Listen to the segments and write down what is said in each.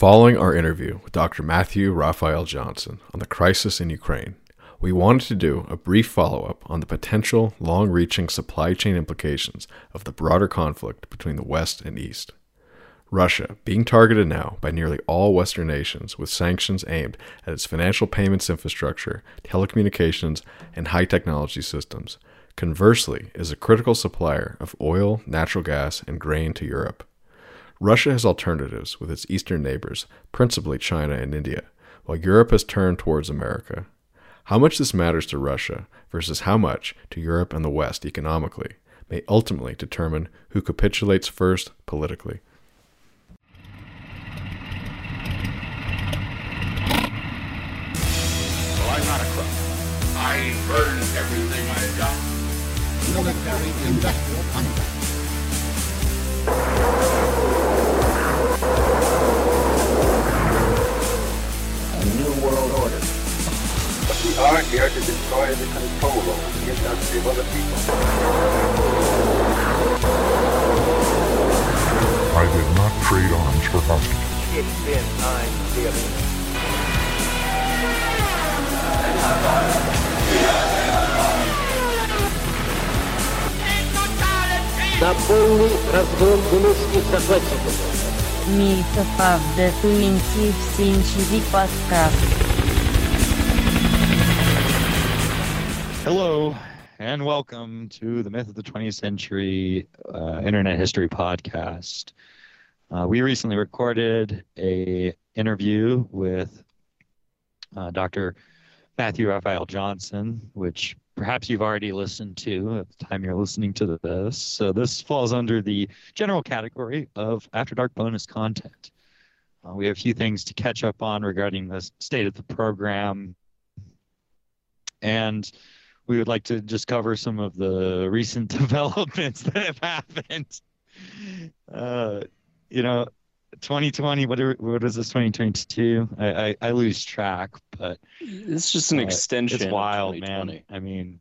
Following our interview with Dr. Matthew Raphael Johnson on the crisis in Ukraine, we wanted to do a brief follow up on the potential long reaching supply chain implications of the broader conflict between the West and East. Russia, being targeted now by nearly all Western nations with sanctions aimed at its financial payments infrastructure, telecommunications, and high technology systems, conversely is a critical supplier of oil, natural gas, and grain to Europe. Russia has alternatives with its eastern neighbors, principally China and India, while Europe has turned towards America. How much this matters to Russia versus how much to Europe and the West economically may ultimately determine who capitulates first politically. Well, I'm not a crook. I burned everything I've got. military industrial complex. we are here to destroy the control over the industry of other people. I did not trade arms for hostages. It's been time to be a на полный разгром гнусных захватчиков. Myth of the 20th Century Hello, and welcome to the Myth of the 20th Century uh, Internet History Podcast. Uh, we recently recorded a interview with uh, Dr. Matthew Raphael Johnson, which perhaps you've already listened to at the time you're listening to this. So this falls under the general category of After Dark bonus content. Uh, we have a few things to catch up on regarding the state of the program, and we would like to just cover some of the recent developments that have happened. Uh, you know, 2020. What are, what is this? 2022. I, I I lose track, but It's just an uh, extension. It's wild, man. I mean,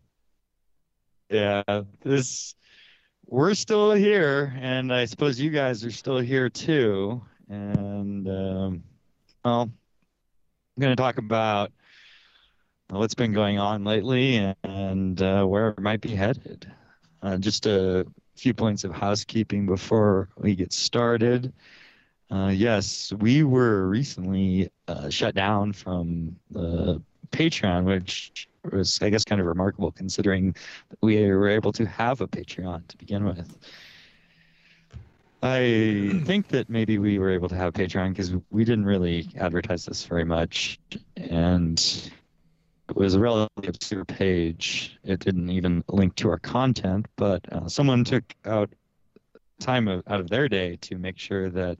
yeah, this we're still here, and I suppose you guys are still here too. And um, well, I'm going to talk about what's been going on lately and, uh, where it might be headed. Uh, just a few points of housekeeping before we get started. Uh, yes, we were recently uh, shut down from the Patreon, which was, I guess, kind of remarkable considering we were able to have a Patreon to begin with. I think that maybe we were able to have Patreon because we didn't really advertise this very much, and it was a relatively obscure page. It didn't even link to our content, but uh, someone took out time of, out of their day to make sure that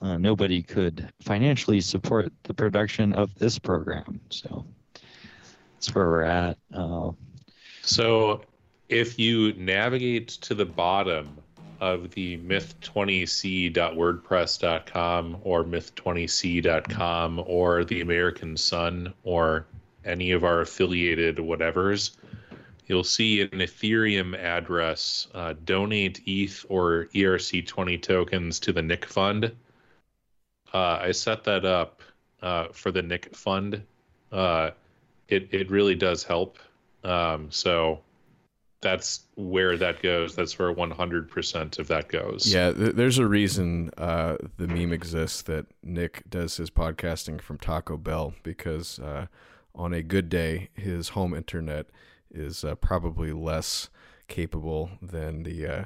uh, nobody could financially support the production of this program. So that's where we're at. Uh, So if you navigate to the bottom of the myth20c.wordpress.com or myth20c.com or the American Sun or any of our affiliated whatevers, you'll see an Ethereum address uh, donate ETH or ERC20 tokens to the Nick Fund. Uh, I set that up uh, for the Nick Fund. Uh, it, it really does help. Um, so that's where that goes. That's where 100% of that goes. Yeah, th- there's a reason uh, the meme exists that Nick does his podcasting from Taco Bell because uh, on a good day, his home internet is uh, probably less capable than the uh,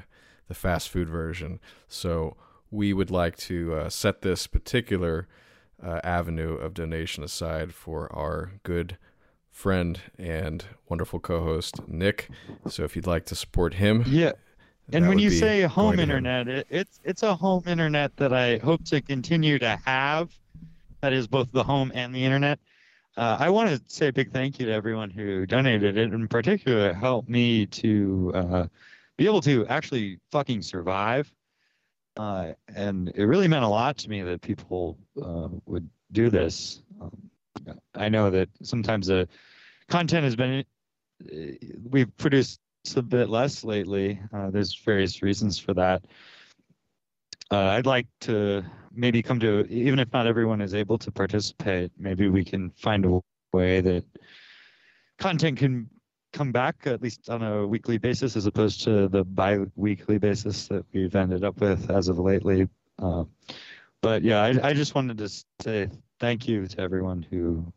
the fast food version. So we would like to uh, set this particular uh, avenue of donation aside for our good friend and wonderful co-host Nick. So if you'd like to support him, yeah. And when you say home internet, it, it's it's a home internet that I hope to continue to have. That is both the home and the internet. Uh, I want to say a big thank you to everyone who donated it. In particular, helped me to uh, be able to actually fucking survive. Uh, and it really meant a lot to me that people uh, would do this. Um, I know that sometimes the content has been uh, we've produced a bit less lately. Uh, there's various reasons for that. Uh, I'd like to maybe come to even if not everyone is able to participate, maybe we can find a way that content can come back at least on a weekly basis as opposed to the bi-weekly basis that we've ended up with as of lately. Uh, but yeah, I, I just wanted to say thank you to everyone who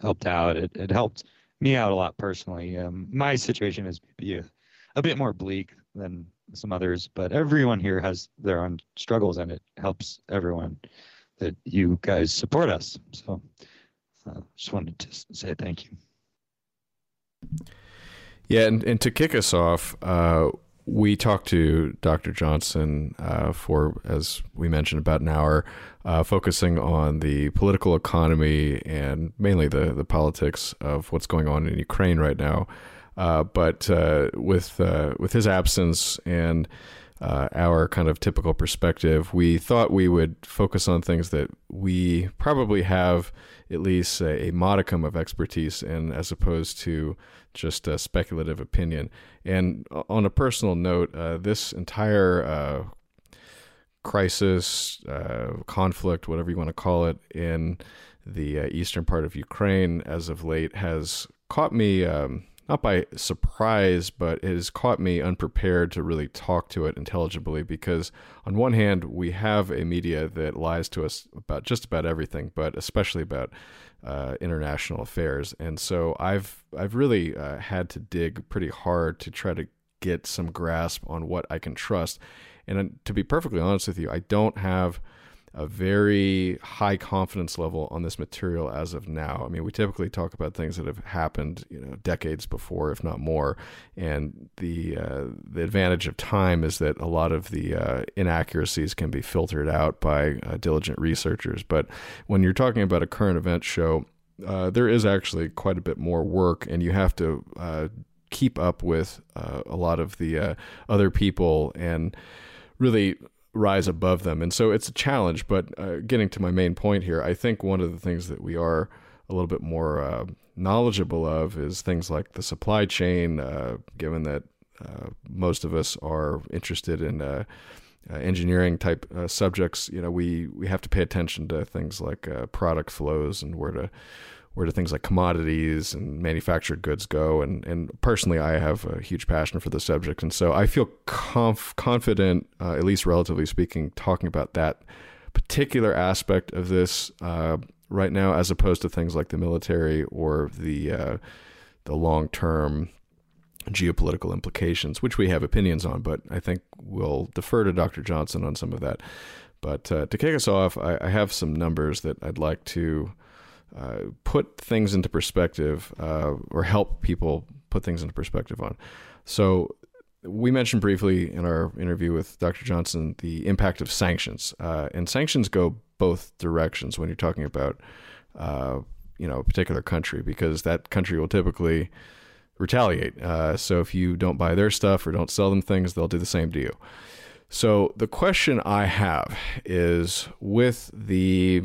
helped out. It, it helped me out a lot personally. Um, my situation is a, a bit more bleak than some others, but everyone here has their own struggles, and it helps everyone that you guys support us. So, uh, just wanted to say thank you. Yeah, and, and to kick us off, uh, we talked to Dr. Johnson uh, for, as we mentioned, about an hour, uh, focusing on the political economy and mainly the, the politics of what's going on in Ukraine right now. Uh, but uh, with uh, with his absence and uh, our kind of typical perspective, we thought we would focus on things that we probably have at least a, a modicum of expertise in, as opposed to just a speculative opinion. And on a personal note, uh, this entire crisis, conflict, whatever you want to call it, in the eastern part of Ukraine as of late has caught me. Um, not by surprise, but it has caught me unprepared to really talk to it intelligibly because, on one hand, we have a media that lies to us about just about everything, but especially about uh, international affairs. And so I've I've really uh, had to dig pretty hard to try to get some grasp on what I can trust. And uh, to be perfectly honest with you, I don't have a very high confidence level on this material as of now. I mean, we typically talk about things that have happened, you know, decades before, if not more. And the uh, the advantage of time is that a lot of the uh, inaccuracies can be filtered out by uh, diligent researchers. But when you're talking about a current event show, uh, there is actually quite a bit more work, and you have to uh, keep up with uh, a lot of the other people and really rise above them. And so it's a challenge. But uh, getting to my main point here, I think one of the things that we are a little bit more uh, knowledgeable of is things like the supply chain, uh, given that uh, most of us are interested in. Uh, uh, engineering type subjects, you know, we, we have to pay attention to things like product flows and where to where do things like commodities and manufactured goods go? And, and personally, I have a huge passion for the subject. And so I feel conf- confident, uh, at least relatively speaking, talking about that particular aspect of this uh, right now, as opposed to things like the military or the, uh, the long term geopolitical implications, which we have opinions on, but I think we'll defer to Dr. Johnson on some of that. But uh, to kick us off, I, I, have some numbers that I'd like to uh, put things into perspective uh, or help people put things into perspective on. So, we mentioned briefly in our interview with Dr. Johnson the impact of sanctions, uh, and sanctions go both directions when you're talking about, uh, you know, a particular country because that country will typically retaliate. Uh, so if you don't buy their stuff or don't sell them things, they'll do the same to you. So the question I have is with the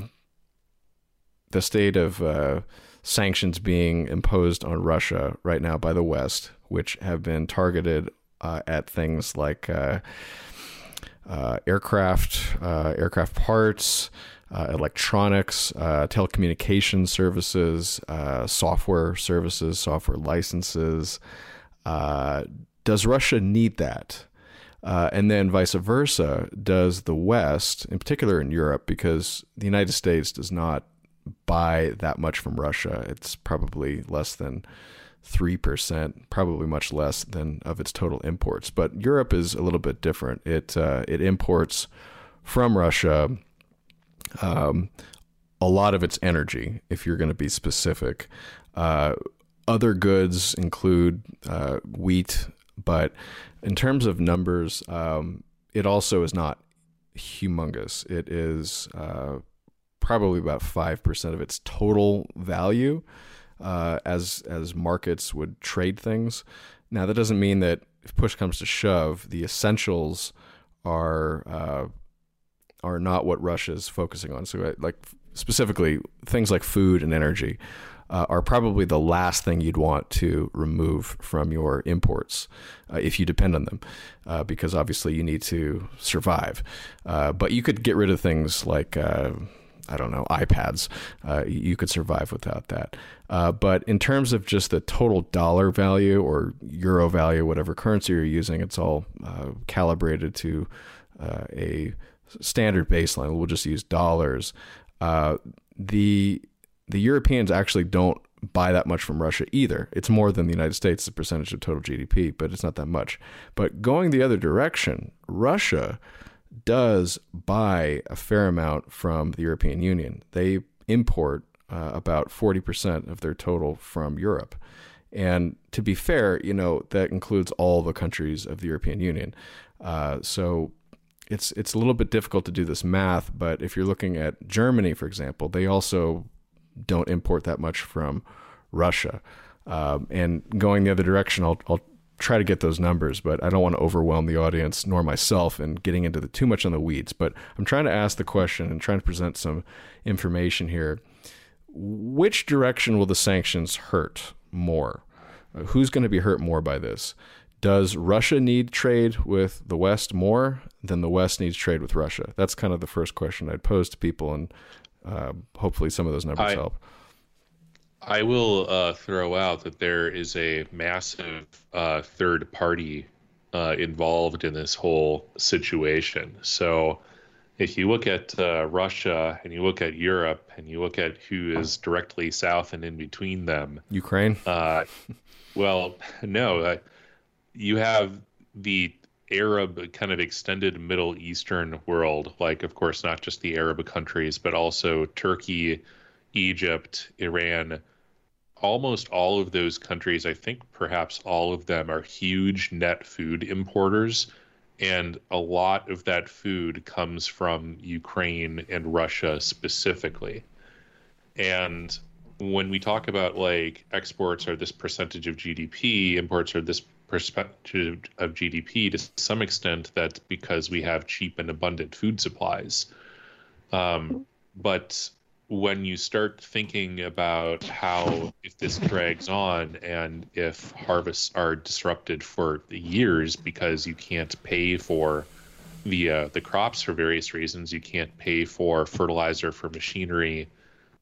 the state of uh, sanctions being imposed on Russia right now by the West, which have been targeted uh, at things like uh, uh aircraft, uh, aircraft parts, electronics, telecommunication services, software services, software licenses. does Russia need that? Uh, and then vice versa, does the West, in particular in Europe, because the United States does not buy that much from Russia. It's probably less than 3%, probably much less than of its total imports. But Europe is a little bit different. It, uh, it imports from Russia um, a lot of its energy, if you're going to be specific. Uh, other goods include uh, wheat, but in terms of numbers, um, it also is not humongous. It is uh, probably about 5% of its total value uh, as as markets would trade things. Now that doesn't mean that if push comes to shove, the essentials are uh, are not what Russia is focusing on. So like specifically things like food and energy. uh, are probably the last thing you'd want to remove from your imports uh, if you depend on them, uh, because obviously you need to survive. Uh, but you could get rid of things like uh, I don't know, iPads. Uh, you could survive without that. Uh, but in terms of just the total dollar value or euro value, whatever currency you're using, it's all uh, calibrated to uh, a standard baseline. We'll just use dollars. Uh, the the Europeans actually don't buy that much from Russia either. It's more than the United States, the percentage of total GDP, but it's not that much. But going the other direction, Russia does buy a fair amount from the European Union. They import uh, about 40% of their total from Europe. And to be fair, you know, that includes all the countries of the European Union. Uh, so it's it's a little bit difficult to do this math, but if you're looking at Germany, for example, they also don't import that much from Russia. Um, and going the other direction, I'll, I'll try to get those numbers, but I don't want to overwhelm the audience nor myself in getting into the too much on the weeds. But I'm trying to ask the question and trying to present some information here. Which direction will the sanctions hurt more? Uh, who's going to be hurt more by this? Does Russia need trade with the West more than the West needs trade with Russia? That's kind of the first question I'd pose to people, and uh, hopefully some of those numbers I, help. I will uh, throw out that there is a massive uh, third party uh, involved in this whole situation. So, if you look at uh, Russia and you look at Europe and you look at who is directly south and in between them, Ukraine. Uh, well, no, uh, you have the Arab kind of extended Middle Eastern world, like of course not just the Arab countries, but also Turkey, Egypt, Iran almost all of those countries, I think perhaps all of them, are huge net food importers. And a lot of that food comes from Ukraine and Russia specifically. And when we talk about like exports are this percentage of GDP, imports are this percentage of GDP, to some extent, that's because we have cheap and abundant food supplies. Um, but when you start thinking about how if this drags on and if harvests are disrupted for years because you can't pay for the uh, the crops for various reasons, you can't pay for fertilizer, for machinery,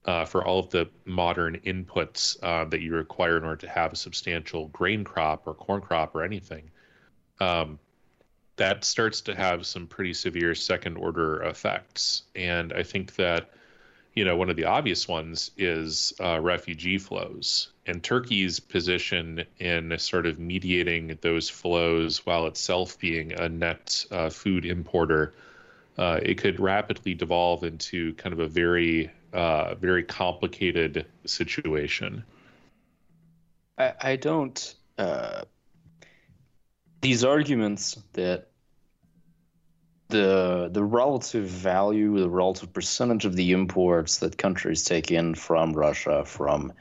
uh, for all of the modern inputs uh, that you require in order to have a substantial grain crop or corn crop or anything. Um, that starts to have some pretty severe second order effects, and I think that you know, one of the obvious ones is uh, refugee flows and Turkey's position in sort of mediating those flows while itself being a net uh, food importer. Uh, it could rapidly devolve into kind of a very, uh, very complicated situation. I, I don't. Uh, these arguments that the the relative value, the relative percentage of the imports that countries take in from Russia, from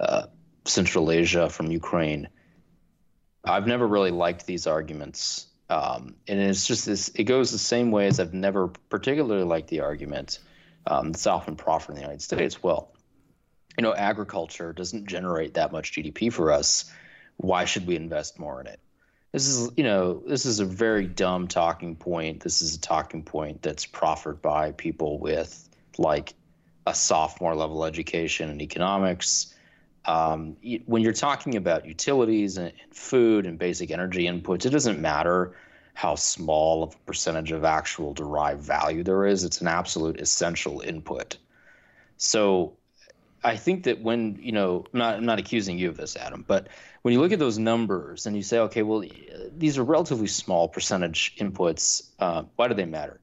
uh, Central Asia, from Ukraine. I've never really liked these arguments, um, and it's just this. It goes the same way as I've never particularly liked the argument um, that's often proffered in the United States. Well, you know, agriculture doesn't generate that much GDP for us. Why should we invest more in it? This is you know this is a very dumb talking point. This is a talking point that's proffered by people with like a sophomore level education in economics. Um, when you're talking about utilities and, and food and basic energy inputs it doesn't matter how small of a percentage of actual derived value there is. It's an absolute essential input. So I think that when you know, I'm not I'm not accusing you of this, Adam, but when you look at those numbers and you say, okay, well, these are relatively small percentage inputs. Uh, why do they matter?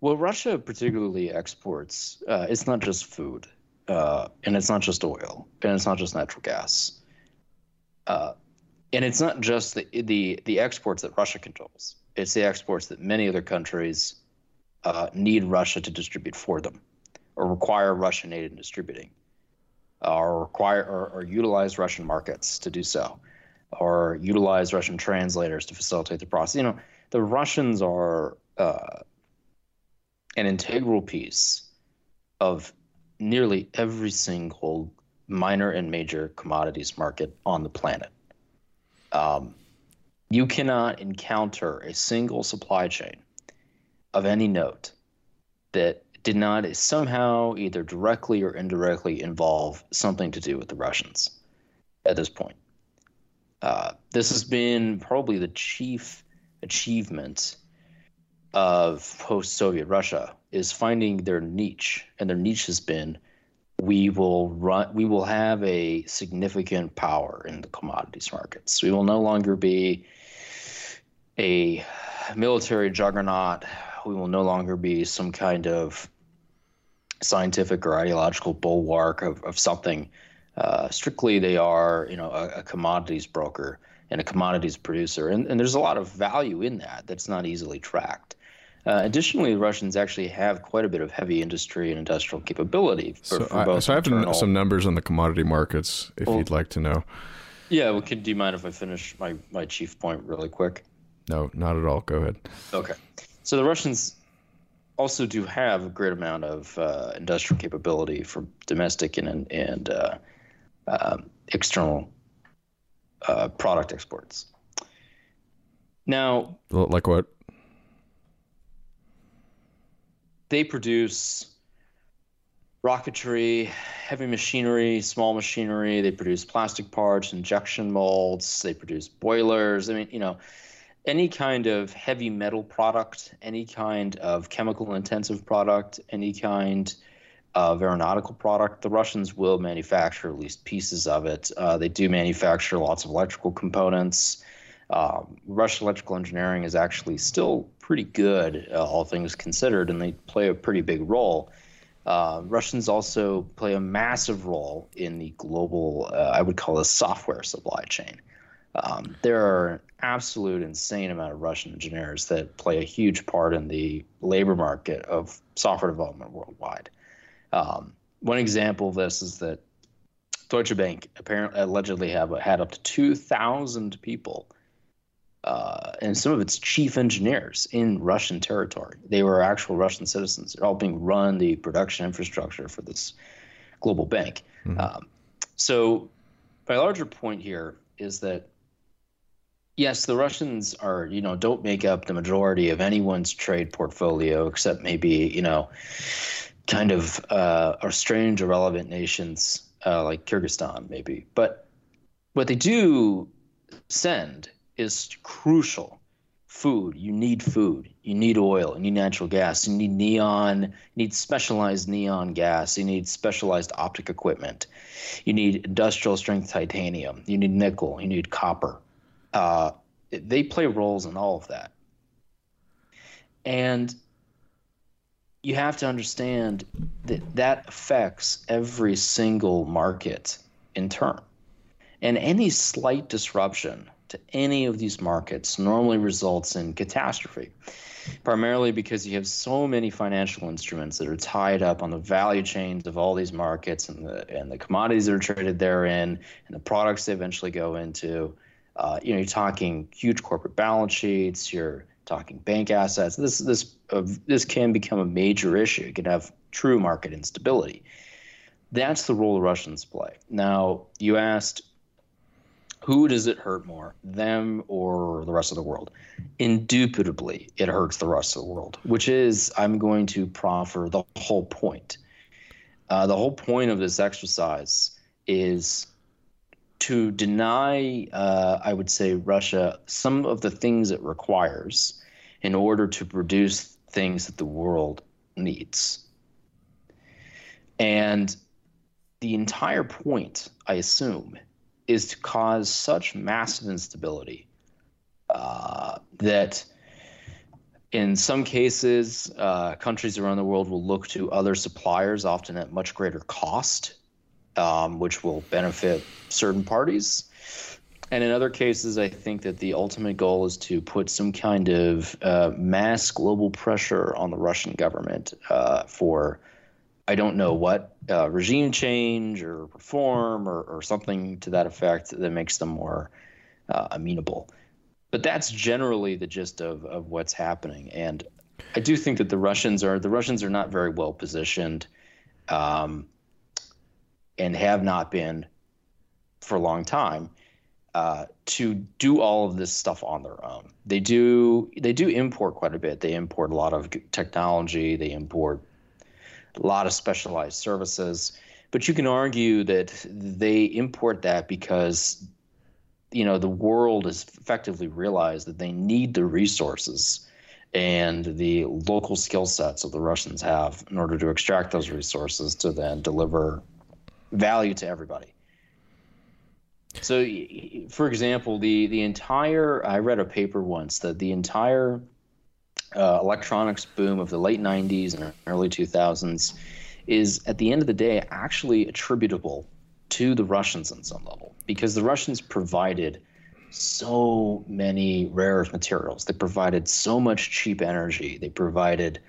Well, Russia particularly exports. Uh, it's not just food, uh, and it's not just oil, and it's not just natural gas, uh, and it's not just the the the exports that Russia controls. It's the exports that many other countries uh, need Russia to distribute for them or require Russian aid in distributing, or require or, or utilize Russian markets to do so, or utilize Russian translators to facilitate the process. You know, the Russians are uh, an integral piece of nearly every single minor and major commodities market on the planet. Um, you cannot encounter a single supply chain of any note that did not somehow either directly or indirectly involve something to do with the Russians at this point. Uh, this has been probably the chief achievement of post-Soviet Russia is finding their niche, and their niche has been we will run we will have a significant power in the commodities markets. We will no longer be a military juggernaut. We will no longer be some kind of scientific or ideological bulwark of, of something. Uh, strictly, they are, you know, a, a, commodities broker and a commodities producer, and, and there's a lot of value in that that's not easily tracked. Uh, additionally, the Russians actually have quite a bit of heavy industry and industrial capability. For, so, for I, so I have internal... some numbers on the commodity markets if well, you'd like to know. Yeah, well, could, do you mind if I finish my, my chief point really quick? No, not at all. Go ahead. Okay. So the Russians also do have a great amount of uh, industrial capability for domestic and and uh, uh, external uh, product exports. Now, like what? They produce rocketry, heavy machinery, small machinery. They produce plastic parts, injection molds. They produce boilers. I mean, you know, any kind of heavy metal product, any kind of chemical intensive product, any kind of aeronautical product, the Russians will manufacture at least pieces of it. Uh, they do manufacture lots of electrical components. Um, Russian electrical engineering is actually still pretty good, uh, all things considered, and they play a pretty big role. Uh, Russians also play a massive role in the global, uh, I would call it, software supply chain. Um, there are an absolute insane amount of Russian engineers that play a huge part in the labor market of software development worldwide. Um, one example of this is that Deutsche Bank apparently allegedly have had up to 2,000 people uh, and some of its chief engineers in Russian territory. They were actual Russian citizens. Helping run the production infrastructure for this global bank. Mm-hmm. Um, so, my larger point here is that yes, the Russians are, you know, don't make up the majority of anyone's trade portfolio, except maybe, you know, kind of uh, strange, irrelevant nations uh, like Kyrgyzstan, maybe. But what they do send is crucial food. You need food. You need oil. You need natural gas. You need neon. You need specialized neon gas. You need specialized optic equipment. You need industrial strength titanium. You need nickel. You need copper uh, they play roles in all of that. And you have to understand that that affects every single market in turn. And any slight disruption to any of these markets normally results in catastrophe, primarily because you have so many financial instruments that are tied up on the value chains of all these markets and the and the commodities that are traded therein and the products they eventually go into uh, you know, you're talking huge corporate balance sheets. You're talking bank assets. This this uh, this can become a major issue. It can have true market instability. That's the role the Russians play. Now, you asked, who does it hurt more, them or the rest of the world? Indubitably, it hurts the rest of the world, which is, I'm going to proffer the whole point. Uh, the whole point of this exercise is to deny, uh, I would say, Russia some of the things it requires in order to produce things that the world needs. And the entire point, I assume, is to cause such massive instability uh, that in some cases, uh, countries around the world will look to other suppliers, often at much greater cost, um, which will benefit certain parties. And in other cases, I think that the ultimate goal is to put some kind of uh, mass global pressure on the Russian government uh, for, I don't know what, uh, regime change or reform or, or, something to that effect that makes them more uh, amenable. But that's generally the gist of, of what's happening. And I do think that the Russians are the Russians are not very well positioned. Um, and have not been for a long time uh, to do all of this stuff on their own. They do they do import quite a bit. They import a lot of technology. They import a lot of specialized services. But you can argue that they import that because you know the world has effectively realized that they need the resources and the local skill sets that the Russians have in order to extract those resources to then deliver value to everybody. So, for example, the the entire I read a paper once that the entire uh, electronics boom of the late '90s and early 2000s is, at the end of the day, actually attributable to the Russians on some level because the Russians provided so many rare earth materials. They provided so much cheap energy. They provided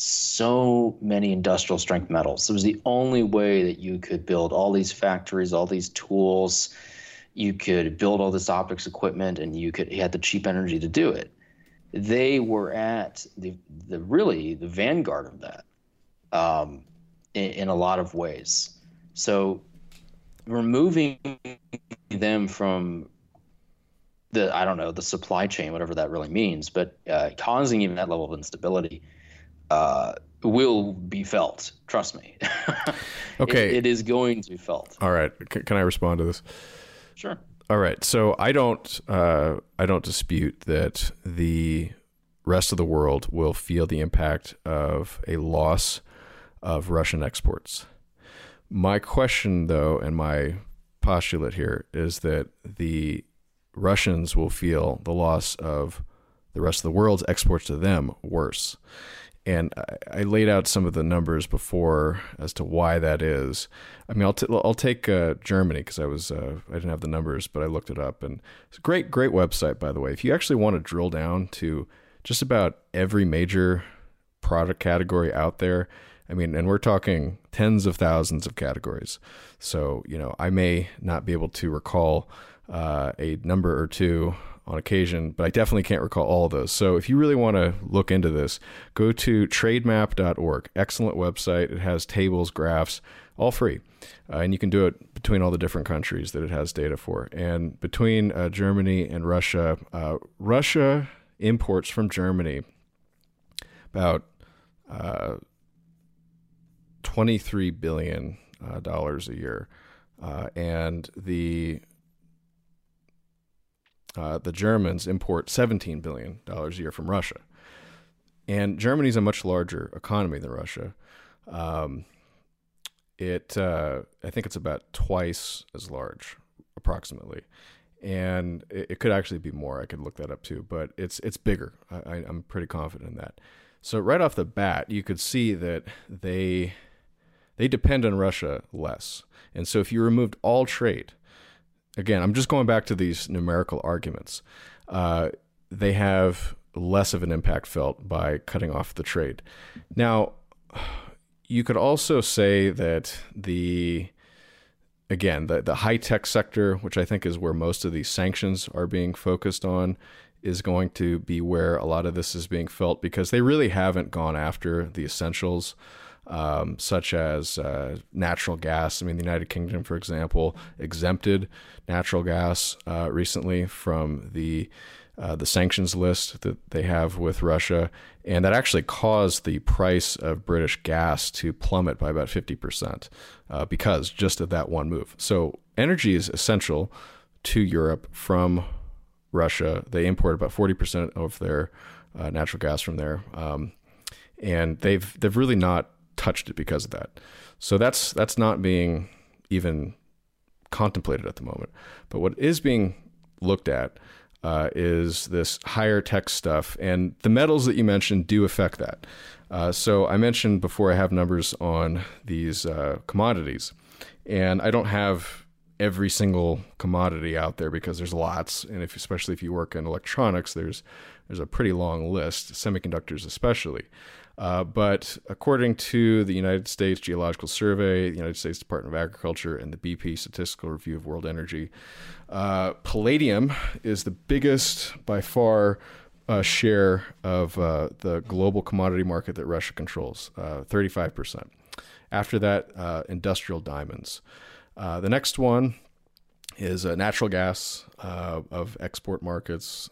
so many industrial strength metals. It was the only way that you could build all these factories, all these tools. You could build all this optics equipment, and you could you had the cheap energy to do it. They were at the the really the vanguard of that, um, in, in a lot of ways. So removing them from the I don't know the supply chain, whatever that really means, but uh, causing even that level of instability uh, will be felt. Trust me. Okay. it, it is going to be felt. All right. C- can I respond to this? Sure. All right. So I don't uh, I don't dispute that the rest of the world will feel the impact of a loss of Russian exports. My question, though, and my postulate here is that the Russians will feel the loss of the rest of the world's exports to them worse. And I, laid out some of the numbers before as to why that is. I mean, I'll, t- I'll take uh, Germany because I was uh, I didn't have the numbers, but I looked it up, and it's a great great website by the way. If you actually want to drill down to just about every major product category out there, I mean, and we're talking tens of thousands of categories. So, you know, I may not be able to recall uh, a number or two on occasion, but I definitely can't recall all of those. So, if you really want to look into this, go to trademap.org. Excellent website. It has tables, graphs, all free. Uh, and you can do it between all the different countries that it has data for. And between uh, Germany and Russia, uh, Russia imports from Germany about uh, 23 billion uh, dollars a year, uh, and the uh, the Germans import 17 billion dollars a year from Russia, and Germany is a much larger economy than Russia. Um, it uh, I think it's about twice as large, approximately, and it, it, could actually be more. I could look that up too, but it's it's bigger. I, I'm pretty confident in that. So right off the bat, you could see that they they depend on Russia less. And so if you removed all trade, again, I'm just going back to these numerical arguments, uh, they have less of an impact felt by cutting off the trade. Now, you could also say that the again the, the high tech sector, which I think is where most of these sanctions are being focused on, is going to be where a lot of this is being felt because they really haven't gone after the essentials um, such as uh, natural gas. I mean, the United Kingdom, for example, exempted natural gas uh, recently from the uh, the sanctions list that they have with Russia, and that actually caused the price of British gas to plummet by about fifty percent uh, because just of that one move. So, energy is essential to Europe from Russia. They import about forty percent of their uh, natural gas from there, um, and they've they've really not touched it because of that. So that's that's not being even contemplated at the moment. But what is being looked at uh, is this higher tech stuff, and the metals that you mentioned do affect that. Uh, so I mentioned before I have numbers on these uh, commodities, and I don't have every single commodity out there because there's lots, and if especially if you work in electronics, there's there's a pretty long list, semiconductors especially. Uh, but according to the United States Geological Survey, the United States Department of Agriculture, and the BP Statistical Review of World Energy, uh, palladium is the biggest by far uh, share of uh, the global commodity market that Russia controls, 35%. Uh, After that, uh, industrial diamonds. The next one is natural gas of export markets,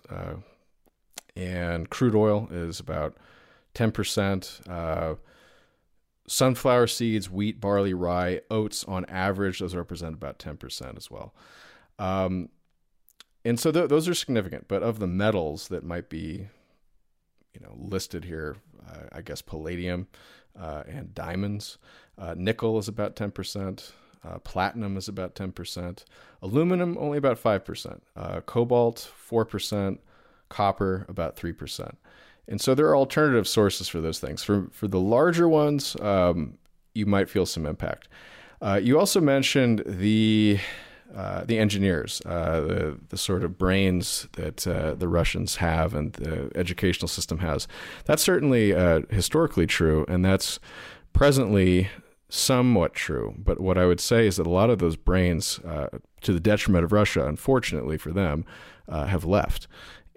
and crude oil is about 10%. Uh, sunflower seeds, wheat, barley, rye, oats on average, those represent about 10% as well. Um, and so th- those are significant. But of the metals that might be, you know, listed here, uh, I guess palladium uh, and diamonds, uh, nickel is about 10%. Uh, platinum is about 10%. Aluminum, only about 5%. Uh, cobalt, 4%. Copper, about 3%. And so there are alternative sources for those things. For, for the larger ones, um, you might feel some impact. Uh, you also mentioned the uh, the engineers, uh, the the sort of brains that uh, the Russians have and the educational system has. That's certainly uh, historically true, and that's presently somewhat true. But what I would say is that a lot of those brains, uh, to the detriment of Russia, unfortunately for them, have left.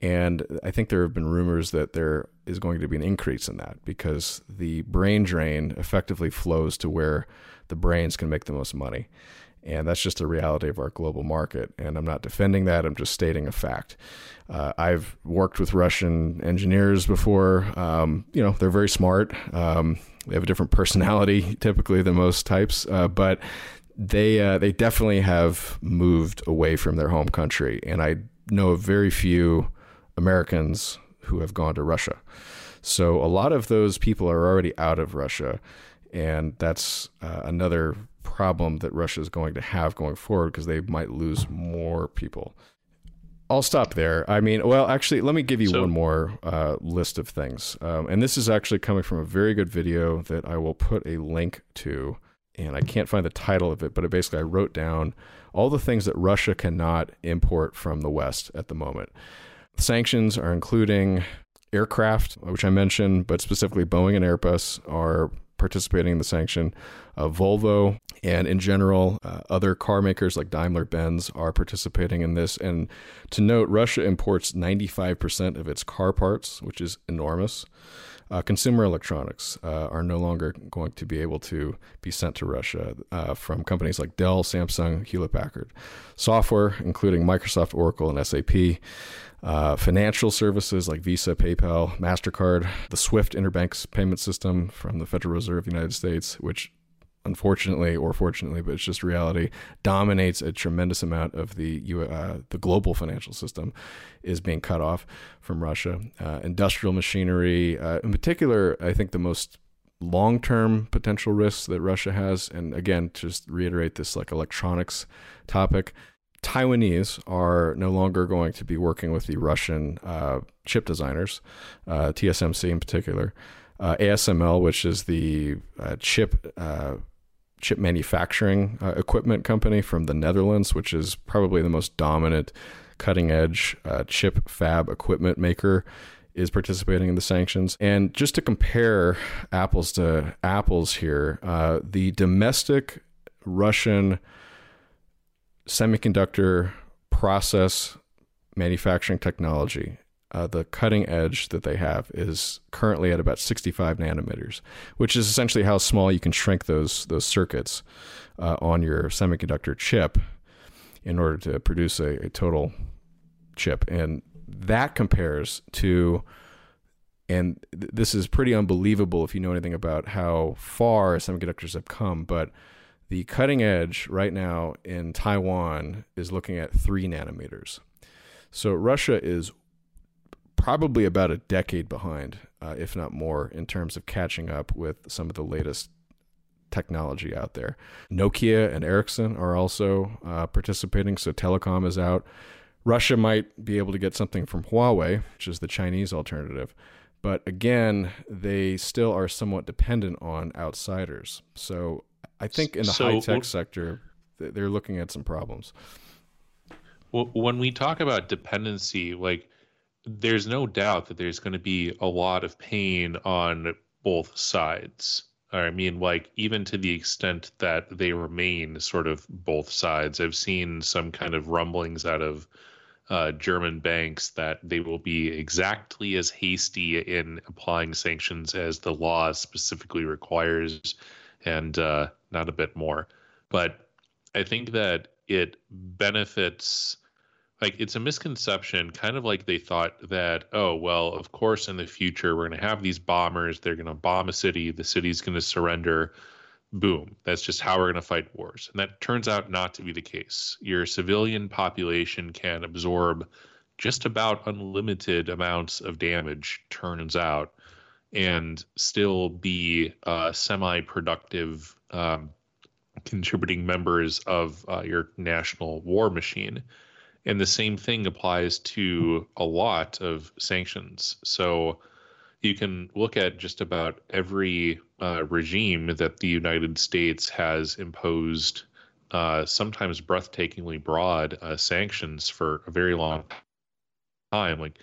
And I think there have been rumors that there is going to be an increase in that because the brain drain effectively flows to where the brains can make the most money. And that's just a reality of our global market. And I'm not defending that, I'm just stating a fact. Uh, I've worked with Russian engineers before. Um, you know, they're very smart. Um, they have a different personality typically than most types, uh, but they uh, they definitely have moved away from their home country. And I know of very few Americans who have gone to Russia. So a lot of those people are already out of Russia, and that's uh, another problem that Russia is going to have going forward because they might lose more people. I'll stop there. I mean, well, actually, let me give you So- one more uh, list of things. Um, and this is actually coming from a very good video that I will put a link to. And I can't find the title of it, but it basically I wrote down all the things that Russia cannot import from the West at the moment. Sanctions are including aircraft, which I mentioned, but specifically Boeing and Airbus are participating in the sanction. Uh, Volvo and in general, uh, other car makers like Daimler Benz are participating in this. And to note, Russia imports 95% of its car parts, which is enormous. Uh, consumer electronics uh, are no longer going to be able to be sent to Russia uh, from companies like Dell, Samsung, Hewlett Packard. Software, including Microsoft, Oracle, and SAP. Uh, financial services like Visa, PayPal, MasterCard, the SWIFT interbank payment system from the Federal Reserve of the United States, which unfortunately or fortunately, but it's just reality, dominates a tremendous amount of the uh, the global financial system, is being cut off from Russia. Uh, industrial machinery, uh, in particular, I think the most long term potential risks that Russia has, and again, just reiterate this like electronics topic. Taiwanese are no longer going to be working with the Russian uh, chip designers, uh, TSMC in particular. Uh, ASML, which is the uh, chip uh, chip manufacturing uh, equipment company from the Netherlands, which is probably the most dominant cutting edge uh, chip fab equipment maker, is participating in the sanctions. And just to compare apples to apples here, uh, the domestic Russian semiconductor process manufacturing technology uh, the cutting edge that they have is currently at about 65 nanometers, which is essentially how small you can shrink those those circuits uh, on your semiconductor chip in order to produce a, a total chip, and that compares to. And th- this is pretty unbelievable if you know anything about how far semiconductors have come. But the cutting edge right now in Taiwan is looking at three nanometers. So Russia is probably about a decade behind, uh, if not more, in terms of catching up with some of the latest technology out there. Nokia and Ericsson are also uh, participating, so telecom is out. Russia might be able to get something from Huawei, which is the Chinese alternative. But again, they still are somewhat dependent on outsiders. So I think in the So- high tech sector, they're looking at some problems. Well, when we talk about dependency, like there's no doubt that there's going to be a lot of pain on both sides. I mean, like even to the extent that they remain sort of both sides. I've seen some kind of rumblings out of uh, German banks that they will be exactly as hasty in applying sanctions as the law specifically requires and uh, not a bit more. But I think that it benefits like it's a misconception kind of like they thought that oh well of course in the future we're going to have these bombers they're going to bomb a city the city's going to surrender boom that's just how we're going to fight wars. And that turns out not to be the case. Your civilian population can absorb just about unlimited amounts of damage turns out and still be uh, semi-productive um, contributing members of uh, your national war machine and the same thing applies to a lot of sanctions. So you can look at just about every uh, regime that the United States has imposed, uh, sometimes breathtakingly broad uh, sanctions for a very long time, like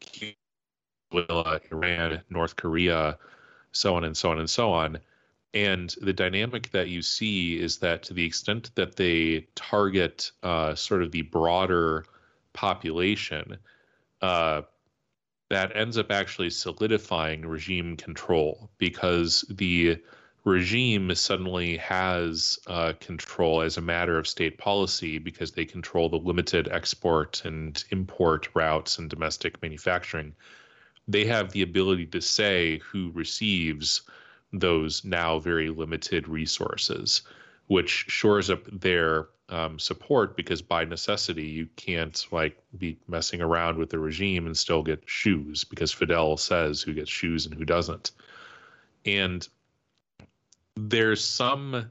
Cuba, Iran, North Korea, so on and so on and so on. And the dynamic that you see is that to the extent that they target uh, sort of the broader population, uh, that ends up actually solidifying regime control because the regime suddenly has uh, control as a matter of state policy because they control the limited export and import routes and domestic manufacturing. They have the ability to say who receives those now very limited resources, which shores up their um, support because by necessity you can't like be messing around with the regime and still get shoes because Fidel says who gets shoes and who doesn't. And there's some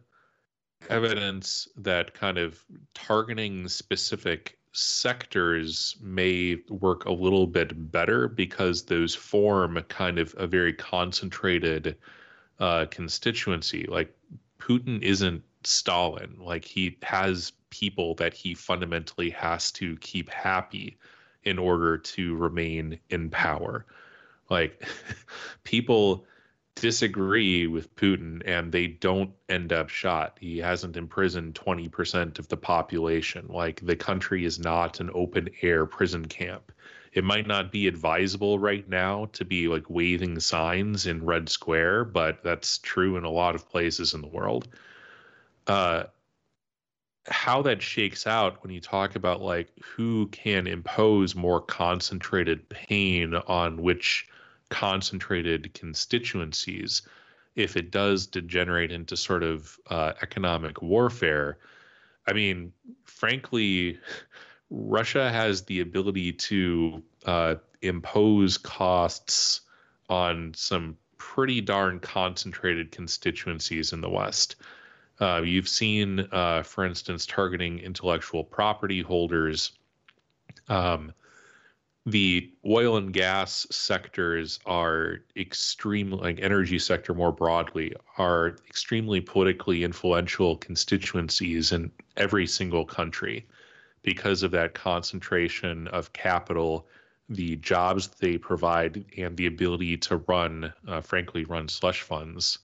evidence that kind of targeting specific sectors may work a little bit better because those form kind of a very concentrated uh, constituency. Like Putin isn't Stalin. Like he has people that he fundamentally has to keep happy in order to remain in power. Like people disagree with Putin and they don't end up shot. He hasn't imprisoned 20% of the population. Like the country is not an open air prison camp it might not be advisable right now to be like waving signs in Red Square, but that's true in a lot of places in the world. Uh, how that shakes out when you talk about like who can impose more concentrated pain on which concentrated constituencies if it does degenerate into sort of uh, economic warfare i mean frankly Russia has the ability to uh, impose costs on some pretty darn concentrated constituencies in the West. Uh, you've seen, uh, for instance, targeting intellectual property holders. Um, the oil and gas sectors are extremely, like energy sector more broadly, are extremely politically influential constituencies in every single country because of that concentration of capital, the jobs they provide, and the ability to run, uh, frankly, run slush funds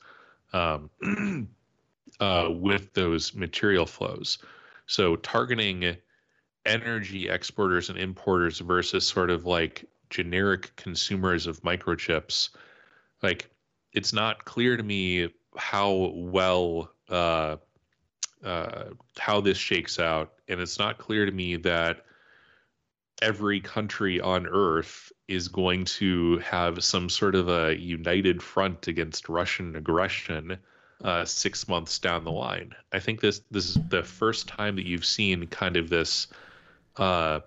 um, uh, with those material flows. So targeting energy exporters and importers versus sort of like generic consumers of microchips, like it's not clear to me how well uh, uh, how this shakes out, and it's not clear to me that every country on Earth is going to have some sort of a united front against Russian aggression uh, six months down the line. I think this this is the first time that you've seen kind of this uh,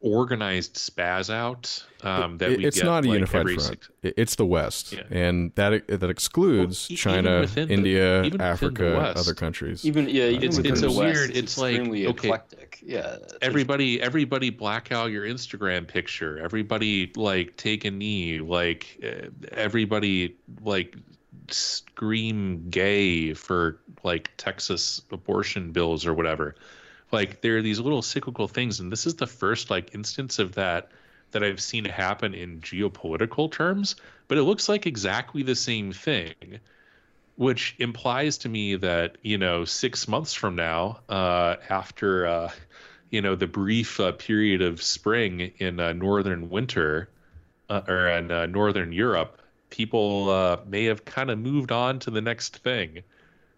organized spaz out um, that it, we it's get, not a like, unified every front. six- it's the West, Yeah. and that that excludes Well, e- China, India, the Africa, West. other countries. Even yeah, even It's- within it's the a West, weird- it's like, extremely okay, eclectic. Yeah, there's- everybody everybody black out your instagram picture everybody like take a knee like uh, everybody like scream gay for like texas abortion bills or whatever like there are these little cyclical things and this is the first like instance of that that i've seen happen in geopolitical terms but it looks like exactly the same thing which implies to me that you know six months from now uh, after uh, you know the brief uh, period of spring in uh, northern winter uh, or in uh, northern europe people may have kind of moved on to the next thing.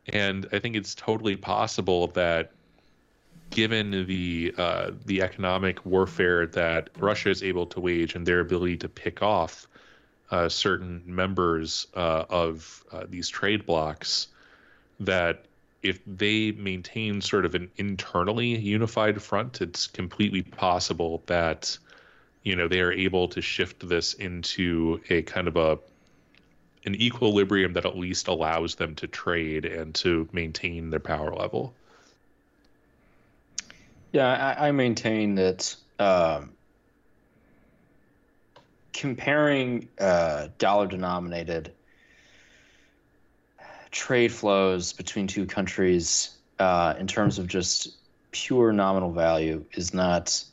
And I think it's totally possible that given the uh, the economic warfare that Russia is able to wage and their ability to pick off uh, certain members uh, of uh, these trade blocs, that if they maintain sort of an internally unified front, it's completely possible that you know they are able to shift this into a kind of a an equilibrium that at least allows them to trade and to maintain their power level. Yeah, I, I maintain that um, comparing uh, dollar denominated trade flows between two countries uh, in terms of just pure nominal value is not.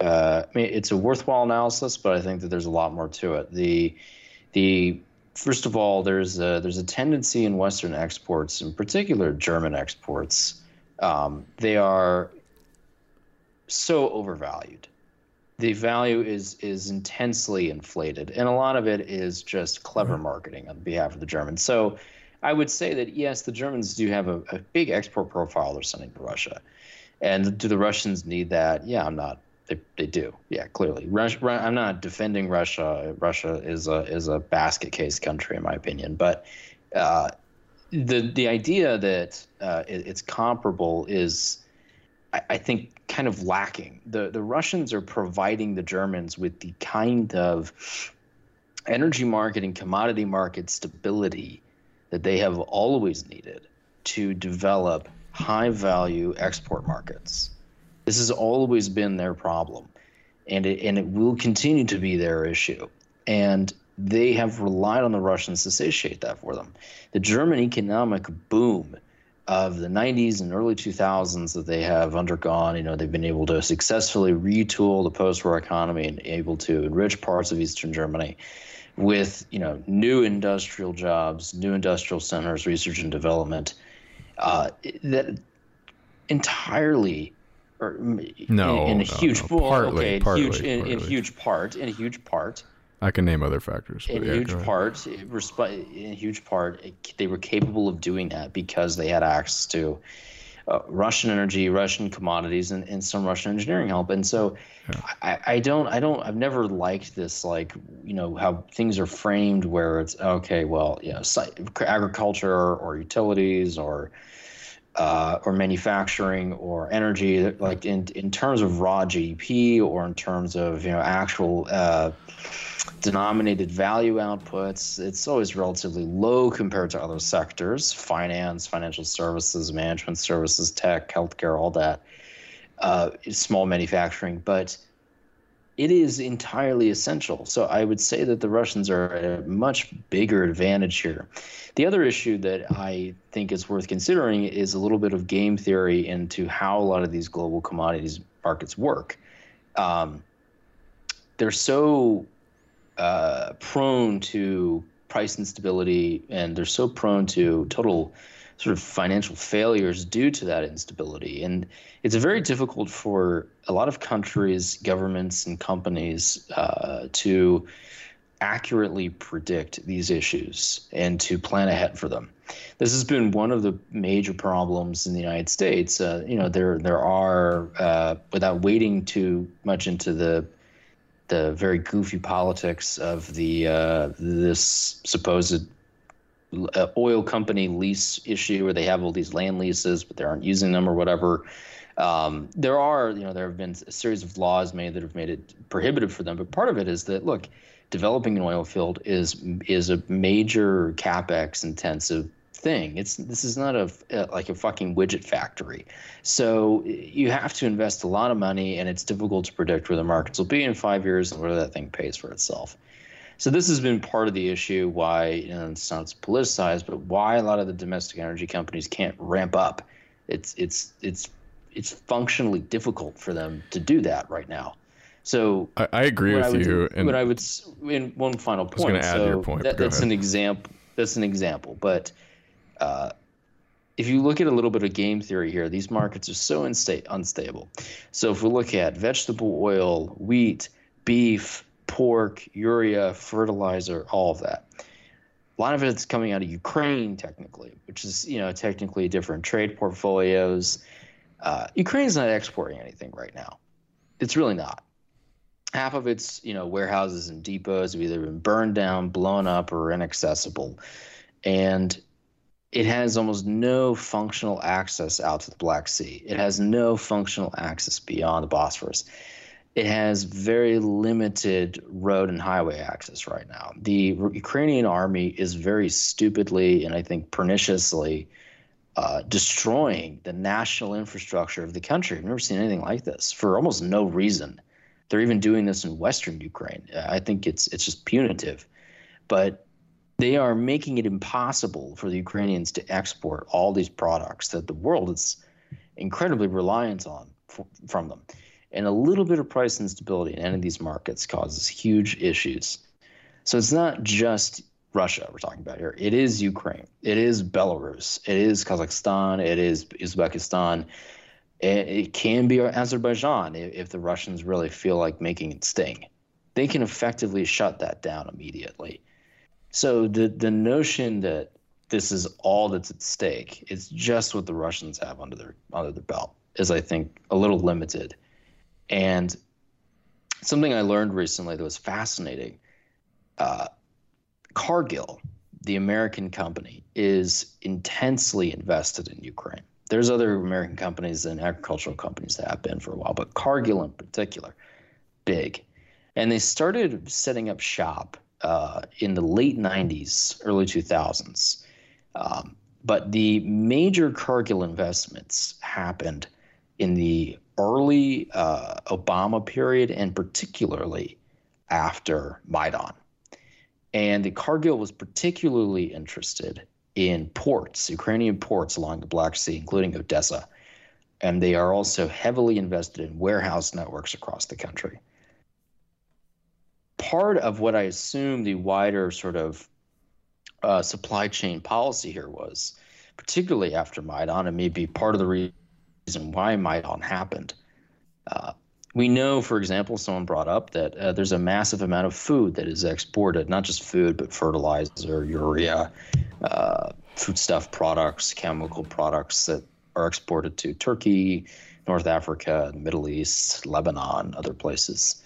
Uh, I mean, it's a worthwhile analysis, but I think that there's a lot more to it. The the first of all, there's a, there's a tendency in Western exports, in particular German exports. Um, they are so overvalued. The value is is intensely inflated, and a lot of it is just clever marketing on behalf of the Germans. So, I would say that yes, the Germans do have a, a big export profile they're sending to Russia, and do the Russians need that? Yeah, I'm not. They, they do. Yeah, clearly. Russia, I'm not defending Russia. Russia is a is a basket case country in my opinion, but uh, the the idea that uh, it, it's comparable is, I, I think, kind of lacking. The the Russians are providing the Germans with the kind of energy market and commodity market stability that they have always needed to develop high value export markets. This has always been their problem, and it, and it will continue to be their issue. And they have relied on the Russians to satiate that for them. The German economic boom of the 90s and early 2000s that they have undergone, you know, they've been able to successfully retool the post-war economy and able to enrich parts of Eastern Germany with, you know, new industrial jobs, new industrial centers, research and development. Uh, that entirely or No, in, in a no, huge no. Partly, okay, partly, huge in, in huge part in a huge part I can name other factors. In yeah, huge part resp- in huge part it, they were capable of doing that because they had access to uh, Russian energy, Russian commodities, and, and some Russian engineering help. And so, I, I don't, I don't, I've never liked this, like you know how things are framed, where it's okay, well, you know, agriculture or utilities or uh, or manufacturing or energy, like in in terms of raw GDP or in terms of you know actual uh, denominated value outputs, it's always relatively low compared to other sectors: finance, financial services, management services, tech, healthcare, all that. Uh, small manufacturing, but it is entirely essential. So I would say that the Russians are at a much bigger advantage here. The other issue that I think is worth considering is a little bit of game theory into how a lot of these global commodities markets work. Um, they're so uh, prone to price instability and they're so prone to total sort of financial failures due to that instability. And it's very difficult for a lot of countries, governments, and companies uh, to accurately predict these issues and to plan ahead for them. This has been one of the major problems in the United States. Uh, you know, there there are uh, without wading too much into the the very goofy politics of the uh, this supposed uh, oil company lease issue where they have all these land leases but they aren't using them or whatever. Um, there are, you know, there have been a series of laws made that have made it prohibitive for them. But part of it is that look, developing an oil field is is a major capex intensive thing. It's this is not a uh, like a fucking widget factory. So you have to invest a lot of money, and it's difficult to predict where the markets will be in five years and whether that thing pays for itself. So this has been part of the issue why you know, it's not politicized, but why a lot of the domestic energy companies can't ramp up. It's it's it's it's functionally difficult for them to do that right now. So I, I agree with I would, you. And But I would, in one final was point. gonna add so your point, that- that's an example. That's an example. But uh, if you look at a little bit of game theory here, these markets are so insta- unstable. So if we look at vegetable oil, wheat, beef, pork, urea, fertilizer, all of that, A lot of it's coming out of Ukraine, technically, which is you know technically different trade portfolios. Uh, Ukraine's not exporting anything right now. It's really not. Half of its you know warehouses and depots have either been burned down, blown up, or inaccessible, and it has almost no functional access out to the Black Sea. It has no functional access beyond the Bosphorus. It has very limited road and highway access right now. The Ukrainian army is very stupidly and I think perniciously uh, destroying the national infrastructure of the country. I've never seen anything like this for almost no reason. They're even doing this in Western Ukraine. I think it's it's just punitive, but they are making it impossible for the Ukrainians to export all these products that the world is incredibly reliant on f- from them. And a little bit of price instability in any of these markets causes huge issues. So it's not just Russia we're talking about here. It is Ukraine. It is Belarus. It is Kazakhstan. It is Uzbekistan. It, it can be Azerbaijan if, if the Russians really feel like making it sting. They can effectively shut that down immediately. So the the notion that this is all that's at stake is just what the Russians have under their under their belt is I think a little limited. And something I learned recently that was fascinating. Uh, Cargill, the American company, is intensely invested in Ukraine. There's other American companies and agricultural companies that have been for a while, but Cargill in particular, big. And they started setting up shop uh, in the late 90s, early 2000s. Um, but the major Cargill investments happened in the early uh, Obama period and particularly after Maidan. And the Cargill was particularly interested in ports, Ukrainian ports along the Black Sea, including Odessa. And they are also heavily invested in warehouse networks across the country part of what I assume the wider sort of uh, supply chain policy here was, particularly after Maidan, and maybe part of the reason why Maidan happened. Uh, we know, for example, someone brought up that uh, there's a massive amount of food that is exported, not just food, but fertilizer, urea, uh, foodstuff products, chemical products that are exported to Turkey, North Africa, Middle East, Lebanon, other places.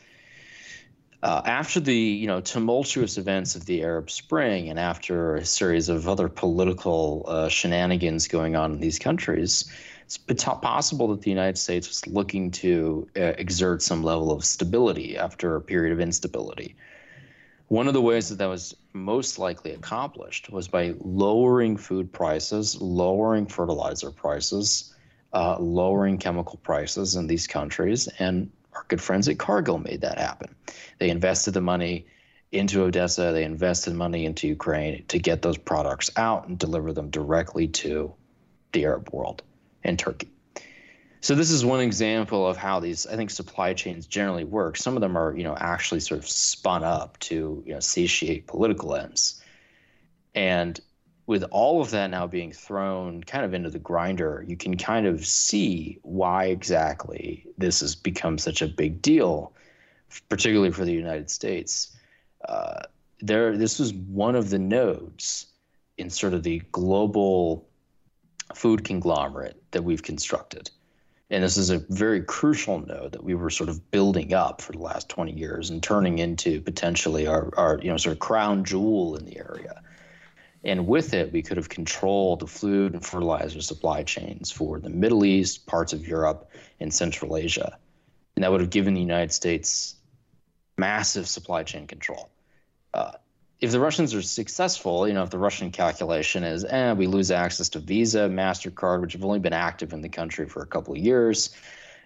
Uh, after the you know tumultuous events of the Arab Spring and after a series of other political uh, shenanigans going on in these countries, it's possible that the United States was looking to uh, exert some level of stability after a period of instability. One of the ways that that was most likely accomplished was by lowering food prices, lowering fertilizer prices, uh, lowering chemical prices in these countries, and our good friends at Cargill made that happen. They invested the money into Odessa, they invested money into Ukraine to get those products out and deliver them directly to the Arab world and Turkey. So this is one example of how these, I think, supply chains generally work. Some of them are, you know, actually sort of spun up to, you know, satiate political ends. And with all of that now being thrown kind of into the grinder, you can kind of see why exactly this has become such a big deal, particularly for the United States. Uh, there, this was one of the nodes in sort of the global food conglomerate that we've constructed. And this is a very crucial node that we were sort of building up for the last 20 years and turning into potentially our, our you know, sort of crown jewel in the area. And with it, we could have controlled the food and fertilizer supply chains for the Middle East, parts of Europe, and Central Asia. And that would have given the United States massive supply chain control. Uh, if the Russians are successful, you know, if the Russian calculation is, eh, we lose access to Visa, MasterCard, which have only been active in the country for a couple of years,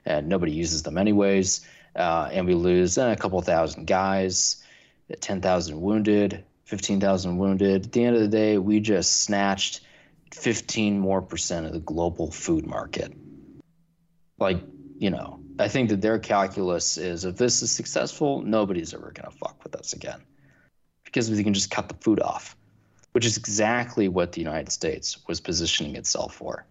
and nobody uses them anyways, uh, and we lose eh, a couple thousand guys, 10,000 wounded, 15,000 wounded. At the end of the day, we just snatched 15 more percent of the global food market. Like, you know, I think that their calculus is if this is successful, nobody's ever going to fuck with us again because we can just cut the food off, which is exactly what the United States was positioning itself for.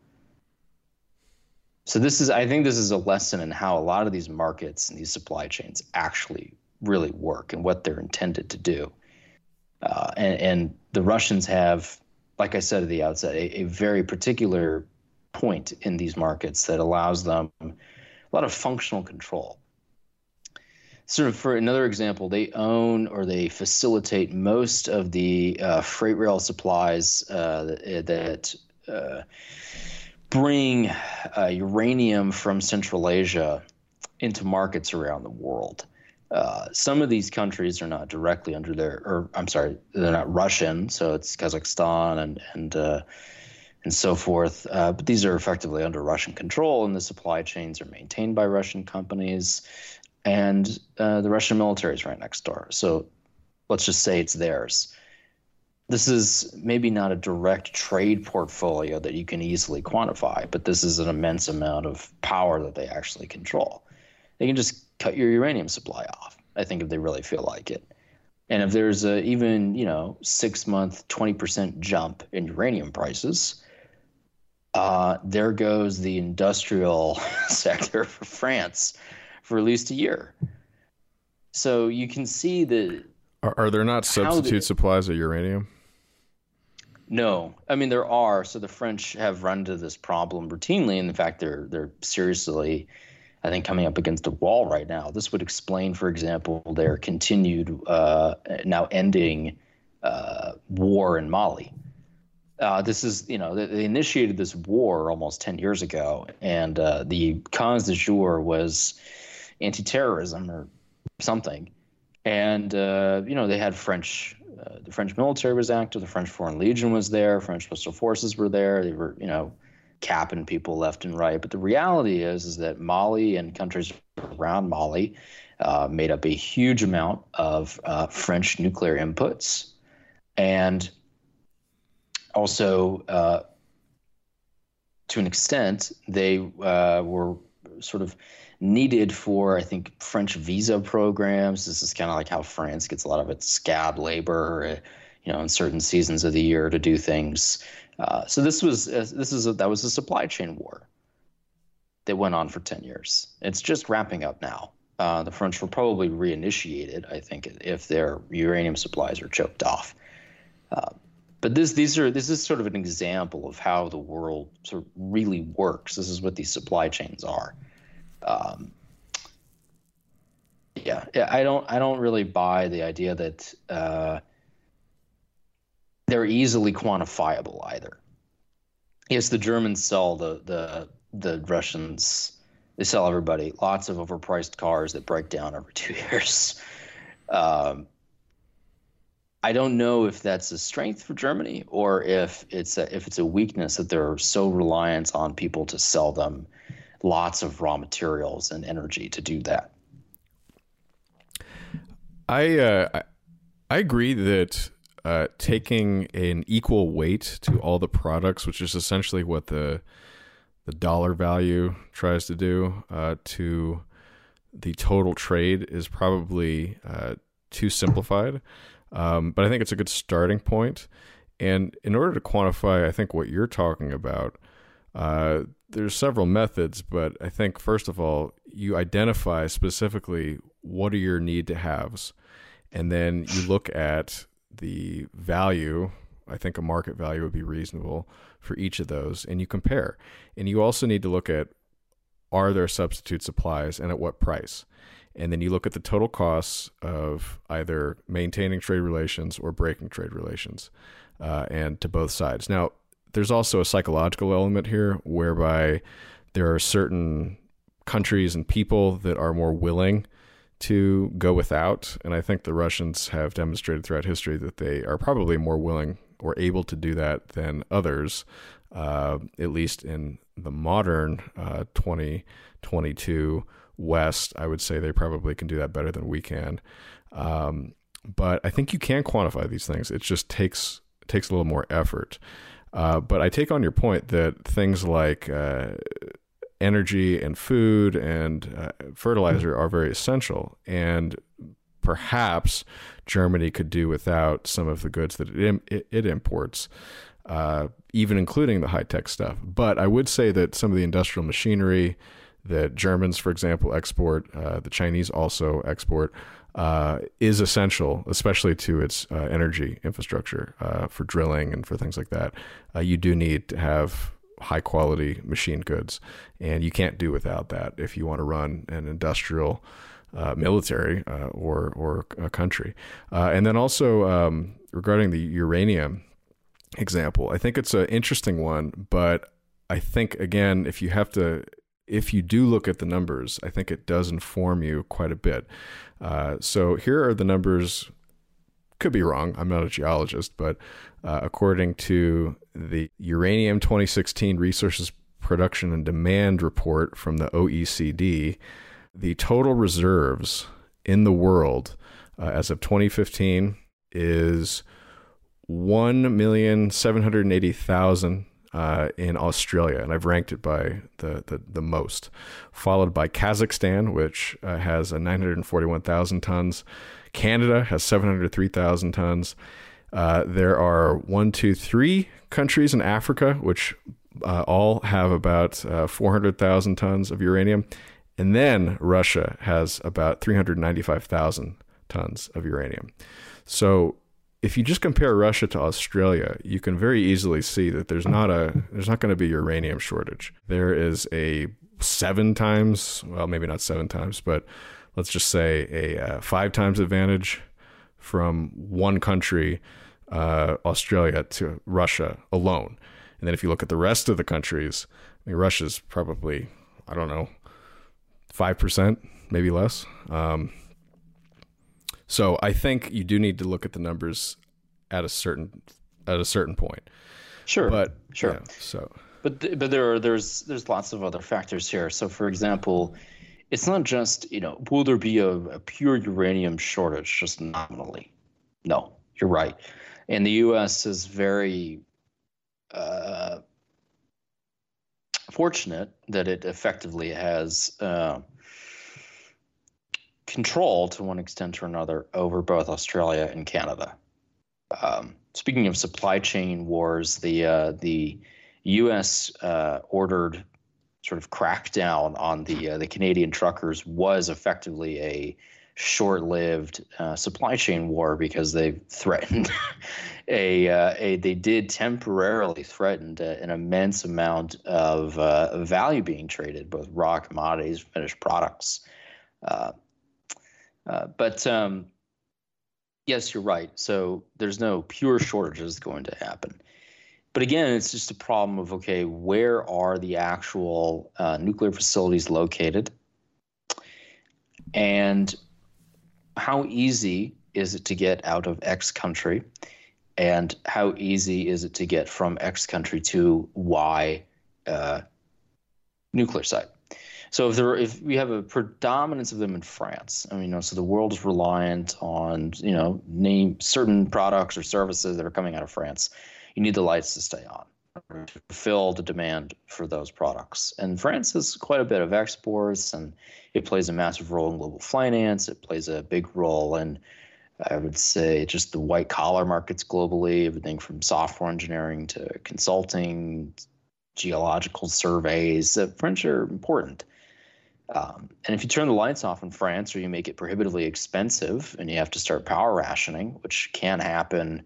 So this is I think this is a lesson in how a lot of these markets and these supply chains actually really work and what they're intended to do Uh, and, and the Russians have, like I said at the outset, a, a very particular point in these markets that allows them a lot of functional control. Sort of for another example, they own or they facilitate most of the uh, freight rail supplies uh, that uh, bring uh, uranium from Central Asia into markets around the world. Uh, some of these countries are not directly under their, or I'm sorry, they're not Russian, so it's Kazakhstan and and uh, and so forth. Uh, but these are effectively under Russian control, and the supply chains are maintained by Russian companies, and uh, the Russian military is right next door. So let's just say it's theirs. This is maybe not a direct trade portfolio that you can easily quantify, but this is an immense amount of power that they actually control. They can just cut your uranium supply off. I think if they really feel like it. And if there's a even, you know, six month, 20% jump in uranium prices, uh, there goes the industrial sector for France for at least a year. So you can see that. Are, are there not substitute they, supplies of uranium? No, I mean there are. So the French have run into this problem routinely, and in fact, they're they're seriously, I think, coming up against a wall right now. This would explain, for example, their continued uh, now ending uh, war in Mali. Uh, this is, you know, they, initiated this war almost 10 years ago, and uh, the cause du jour was anti terrorism or something. And, uh, you know, they had French, uh, the French military was active, the French Foreign Legion was there, French Special Forces were there. They were, you know, capping people left and right. But the reality is, is that Mali and countries around Mali uh, made up a huge amount of uh, French nuclear inputs. And also, uh, to an extent, they uh, were sort of needed for, I think, French visa programs. This is kind of like how France gets a lot of its scab labor, uh, you know, in certain seasons of the year to do things. Uh, so this was uh, this is a, that was a supply chain war that went on for ten years. It's just wrapping up now. Uh, the French will probably reinitiate it, I think, if their uranium supplies are choked off. Uh, but this these are this is sort of an example of how the world sort of really works. This is what these supply chains are. Um, yeah, yeah, I don't I don't really buy the idea that uh, they're easily quantifiable either. Yes, the Germans sell the the the Russians they sell everybody lots of overpriced cars that break down every two years. Um, I don't know if that's a strength for Germany or if it's a, if it's a weakness that they're so reliant on people to sell them lots of raw materials and energy to do that. I uh, I agree that uh, taking an equal weight to all the products, which is essentially what the the dollar value tries to do uh, to the total trade, is probably uh, too simplified. Um, but I think it's a good starting point. And in order to quantify, I think what you're talking about, uh, there's several methods, but I think first of all, you identify specifically what are your need to haves, and then you look at the value. I think a market value would be reasonable for each of those, and you compare. And you also need to look at are there substitute supplies and at what price and then you look at the total costs of either maintaining trade relations or breaking trade relations, uh, and to both sides. Now, there's also a psychological element here whereby there are certain countries and people that are more willing to go without. And I think the Russians have demonstrated throughout history that they are probably more willing or able to do that than others, uh, at least in the modern uh, 2022 West, I would say they probably can do that better than we can. Um, but I think you can quantify these things. It just takes takes a little more effort. Uh, but I take on your point that things like uh, energy and food and uh, fertilizer are very essential, and perhaps Germany could do without some of the goods that it, it, it imports. Uh, even including the high tech stuff. But I would say that some of the industrial machinery, that Germans, for example, export, uh, the Chinese also export. uh, is essential, especially to its uh, energy infrastructure uh, for drilling and for things like that. Uh, you do need to have high quality machine goods, and you can't do without that if you want to run an industrial. Uh, military uh, or or a country, and then also um, regarding the uranium example, I think it's an interesting one, but I think again, if you have to if you do look at the numbers, I think it does inform you quite a bit. Uh, so here are the numbers. Could be wrong. I'm not a geologist, but uh, according to the Uranium 2016 Resources Production and Demand Report from the OECD, the total reserves in the world uh, as of 2015 is 1,780,000 uh, in Australia, and I've ranked it by the, the, the most, followed by Kazakhstan, which uh, has a 941,000 tons. Canada has 703,000 tons. Uh, there are one, two, three countries in Africa, which uh, all have about uh, 400,000 tons of uranium. And then Russia has about 395,000 tons of uranium. So if you just compare Russia to Australia, you can very easily see that there's not a there's not going to be uranium shortage. There is a seven times, well, maybe not seven times, but let's just say a uh, five times advantage from one country, uh, Australia to Russia alone. And then if you look at the rest of the countries, I mean, Russia's probably I don't know five percent, maybe less. Um, so I think you do need to look at the numbers at a certain at a certain point. Sure, but sure. Yeah, so, but th- but there are there's there's lots of other factors here. So for example, it's not just you know will there be a, a pure uranium shortage just nominally? No, you're right. And the U.S. is very uh, fortunate that it effectively has. Uh, control to one extent or another over both Australia and Canada. Um, speaking of supply chain wars, the uh, the U.S. Uh, ordered sort of crackdown on the uh, the Canadian truckers was effectively a short-lived uh, supply chain war because they threatened a, uh, a they did temporarily threaten an immense amount of uh, value being traded, both raw commodities, finished products. Uh, but um, yes, you're right. So there's no pure shortages going to happen. But again, it's just a problem of okay, where are the actual uh, nuclear facilities located? And how easy is it to get out of X country? And how easy is it to get from X country to Y uh, nuclear site? So if there if we have a predominance of them in France, I mean, you know, so the world is reliant on you know name certain products or services that are coming out of France. You need the lights to stay on to fulfill the demand for those products. And France has quite a bit of exports, and it plays a massive role in global finance. It plays a big role in I would say just the white collar markets globally, everything from software engineering to consulting, geological surveys. The French are important. Um, and if you turn the lights off in France or you make it prohibitively expensive and you have to start power rationing, which can happen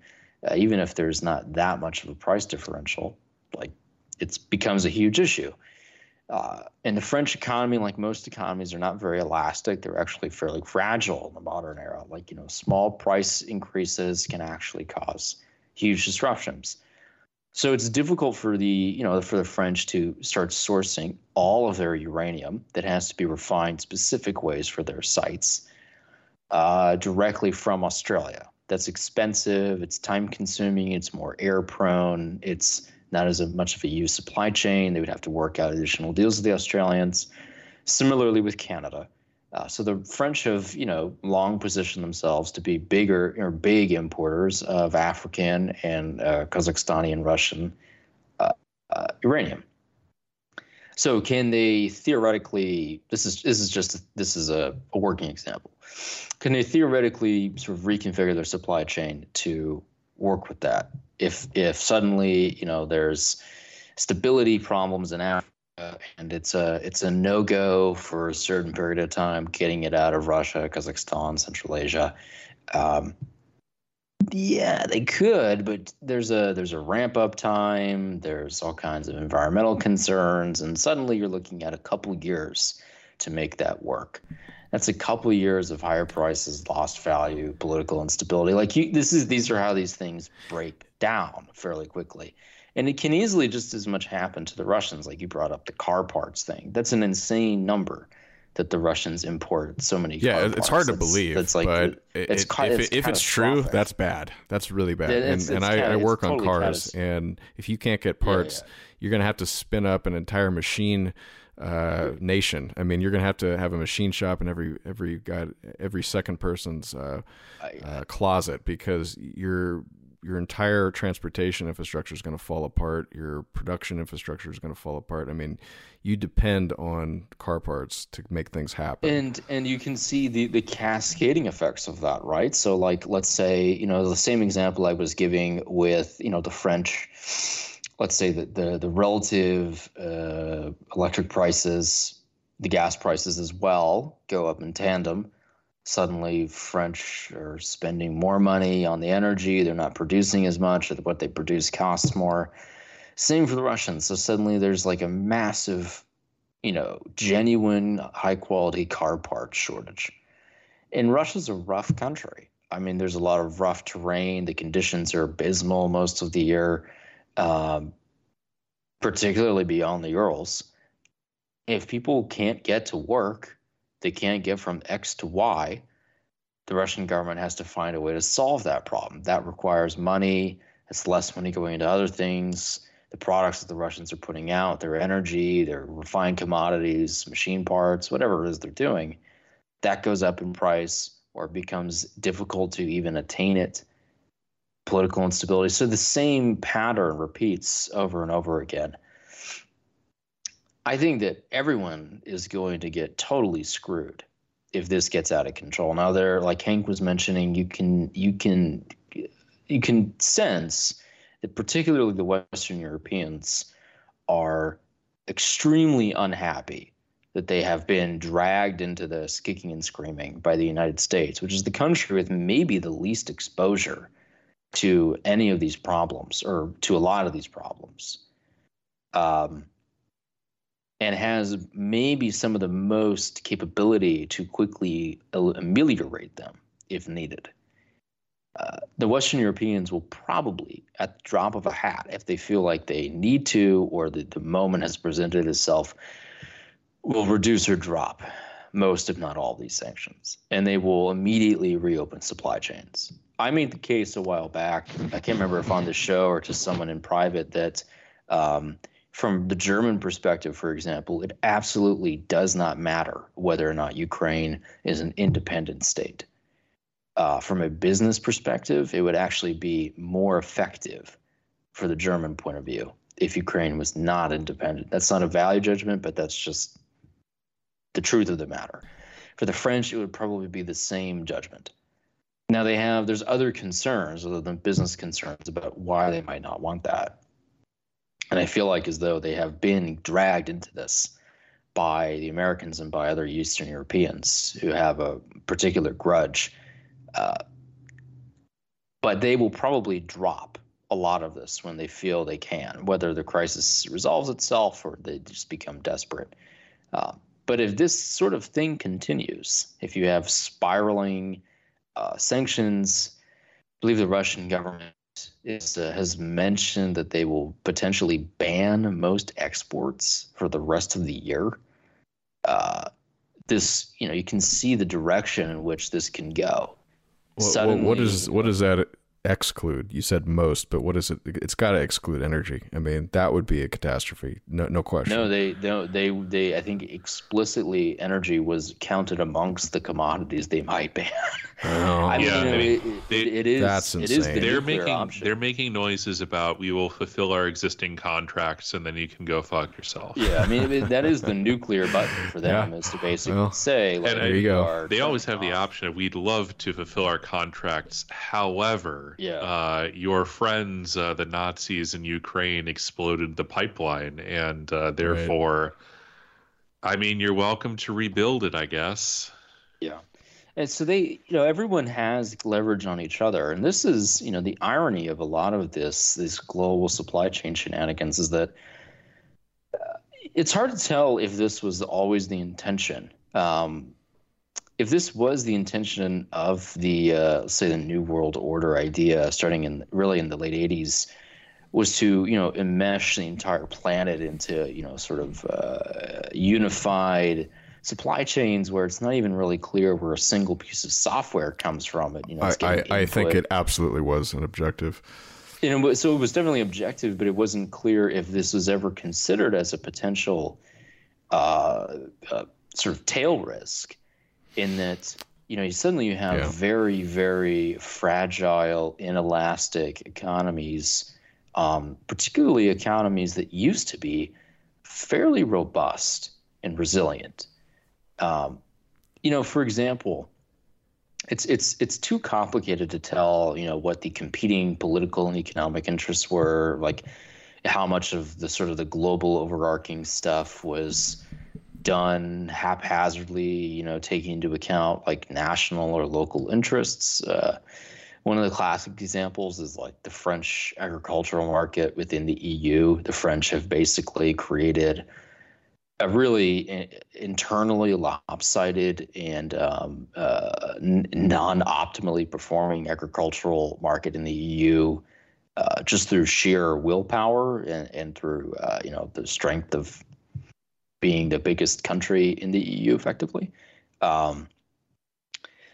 uh, even if there's not that much of a price differential, like it becomes a huge issue. Uh, and the French economy, like most economies, are not very elastic. They're actually fairly fragile in the modern era. Like, you know, small price increases can actually cause huge disruptions. So it's difficult for the you know for the French to start sourcing all of their uranium that has to be refined specific ways for their sites uh, directly from Australia. That's expensive. It's time consuming. It's more air prone. It's not as much of a used supply chain. They would have to work out additional deals with the Australians. Similarly with Canada. Uh, so the French have, you know, long positioned themselves to be bigger or big importers of African and uh, Kazakhstani and Russian uh, uh, uranium. So can they theoretically? This is this is just this is a, a working example. Can they theoretically sort of reconfigure their supply chain to work with that? If if suddenly you know there's stability problems in Africa and it's a it's a no go for a certain period of time. Getting it out of Russia, Kazakhstan, Central Asia. Um, yeah, they could, but there's a there's a ramp up time. There's all kinds of environmental concerns, and suddenly you're looking at a couple years to make that work. That's a couple years of higher prices, lost value, political instability. Like you, this is these are how these things break down fairly quickly, and it can easily just as much happen to the Russians. Like you brought up the car parts thing. That's an insane number that the Russians import so many. Yeah, it's parts. hard to That's- believe, like but it- it, it's it- ca- if, it's if it's true, that's bad. That's really bad. Yeah, and it's- and I, I work on totally cars, and if you can't get parts, you're going to have to spin up an entire machine uh, nation. I mean, you're going to have to have a machine shop in every every guy, every second person's uh, uh, closet because your your entire transportation infrastructure is going to fall apart. Your production infrastructure is going to fall apart. I mean, you depend on car parts to make things happen. And and you can see the the cascading effects of that, right? So like let's say, you know, the same example I was giving with, you know, the French let's say that the the relative uh, electric prices, the gas prices as well go up in tandem. Suddenly, French are spending more money on the energy. They're not producing as much. What they produce costs more. Same for the Russians. So suddenly, there's like a massive you know, genuine high quality car part shortage. And Russia's a rough country. I mean, there's a lot of rough terrain. The conditions are abysmal most of the year, um, particularly beyond the Urals. If people can't get to work, they can't get from X to Y, the Russian government has to find a way to solve that problem. That requires money. It's less money going into other things the products that the Russians are putting out, their energy, their refined commodities, machine parts, whatever it is they're doing, that goes up in price or becomes difficult to even attain it. Political instability. So the same pattern repeats over and over again. I think that everyone is going to get totally screwed if this gets out of control. Now there like Hank was mentioning, you can you can you can sense that particularly the Western Europeans are extremely unhappy that they have been dragged into this kicking and screaming by the United States, which is the country with maybe the least exposure to any of these problems or to a lot of these problems. Um, and has maybe some of the most capability to quickly ameliorate them if needed. Uh, the Western Europeans will probably, at the drop of a hat, if they feel like they need to or the, the moment has presented itself, will reduce or drop most, if not all, these sanctions. And they will immediately reopen supply chains. I made the case a while back, I can't remember if on the show or to someone in private, that um, from the German perspective, for example, it absolutely does not matter whether or not Ukraine is an independent state uh, from a business perspective, it would actually be more effective for the German point of view if Ukraine was not independent. That's not a value judgment, but that's just the truth of the matter. For the French, it would probably be the same judgment. Now they have there's other concerns other than business concerns about why they might not want that. And I feel like as though they have been dragged into this by the Americans and by other Eastern Europeans who have a particular grudge uh, but they will probably drop a lot of this when they feel they can, whether the crisis resolves itself or they just become desperate. Uh, but if this sort of thing continues, if you have spiraling uh, sanctions, I believe the Russian government is, uh, has mentioned that they will potentially ban most exports for the rest of the year. Uh, this, you know, you can see the direction in which this can go. What, what, what is what does that exclude? You said most, but what is it? It's got to exclude energy. I mean, that would be a catastrophe. No, no question. No, they no they they I think explicitly energy was counted amongst the commodities they might ban. Oh, I Yeah, you know, they- it, it- they- it is That's it is the insane. they're making option. they're making noises about we will fulfill our existing contracts and then you can go fuck yourself. yeah, I mean that is the nuclear button for them Yeah. is to basically Well, say like there you go. They always have turning the option of we'd love to fulfill our contracts. However, war. Yeah. Uh, your friends, uh, the Nazis in Ukraine, exploded the pipeline, and uh, therefore, I mean, you're welcome to rebuild it, I guess. Yeah. And so they, you know, everyone has leverage on each other. And this is, you know, the irony of a lot of this, this global supply chain shenanigans is that uh, it's hard to tell if this was always the intention. Um, if this was the intention of the, uh, say, the New World Order idea, starting in really in the late 80s, was to, you know, enmesh the entire planet into, you know, sort of uh, unified supply chains where it's not even really clear where a single piece of software comes from. It, you know, I, I, I think it absolutely was an objective. You know, but- so it was definitely objective, but it wasn't clear if this was ever considered as a potential uh, uh, sort of tail risk. In that, you know, suddenly you have Yeah. very, very fragile, inelastic economies, um, particularly economies that used to be fairly robust and resilient. Um, you know, for example, it's it's it's too complicated to tell you know what the competing political and economic interests were like how much of the sort of the global overarching stuff was done haphazardly you know taking into account like national or local interests. Uh, one of the classic examples is like the french agricultural market within the eu the french have basically created a really i- internally lopsided and um, uh, n- non-optimally performing agricultural market in the EU, uh, just through sheer willpower and, and through uh, you know the strength of being the biggest country in the EU, effectively. Um,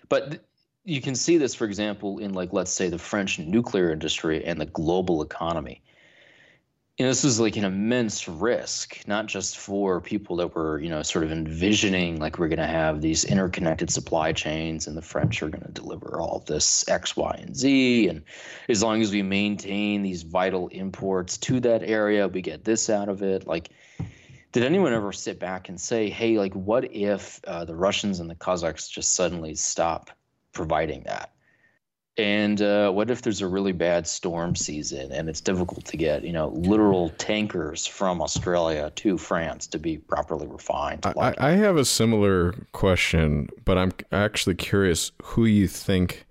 but th- you can see this, for example, in like let's say the French nuclear industry and the global economy know, this was like an immense risk, not just for people that were, you know, sort of envisioning like we're going to have these interconnected supply chains and the French are going to deliver all this X, Y, and Z. And as long as we maintain these vital imports to that area, we get this out of it. Like, did anyone ever sit back and say, hey, like, what if uh, the Russians and the Kazakhs just suddenly stop providing that? And uh, what if there's a really bad storm season and it's difficult to get, you know, literal tankers from Australia to France to be properly refined? I, I have a similar question, but I'm actually curious who you think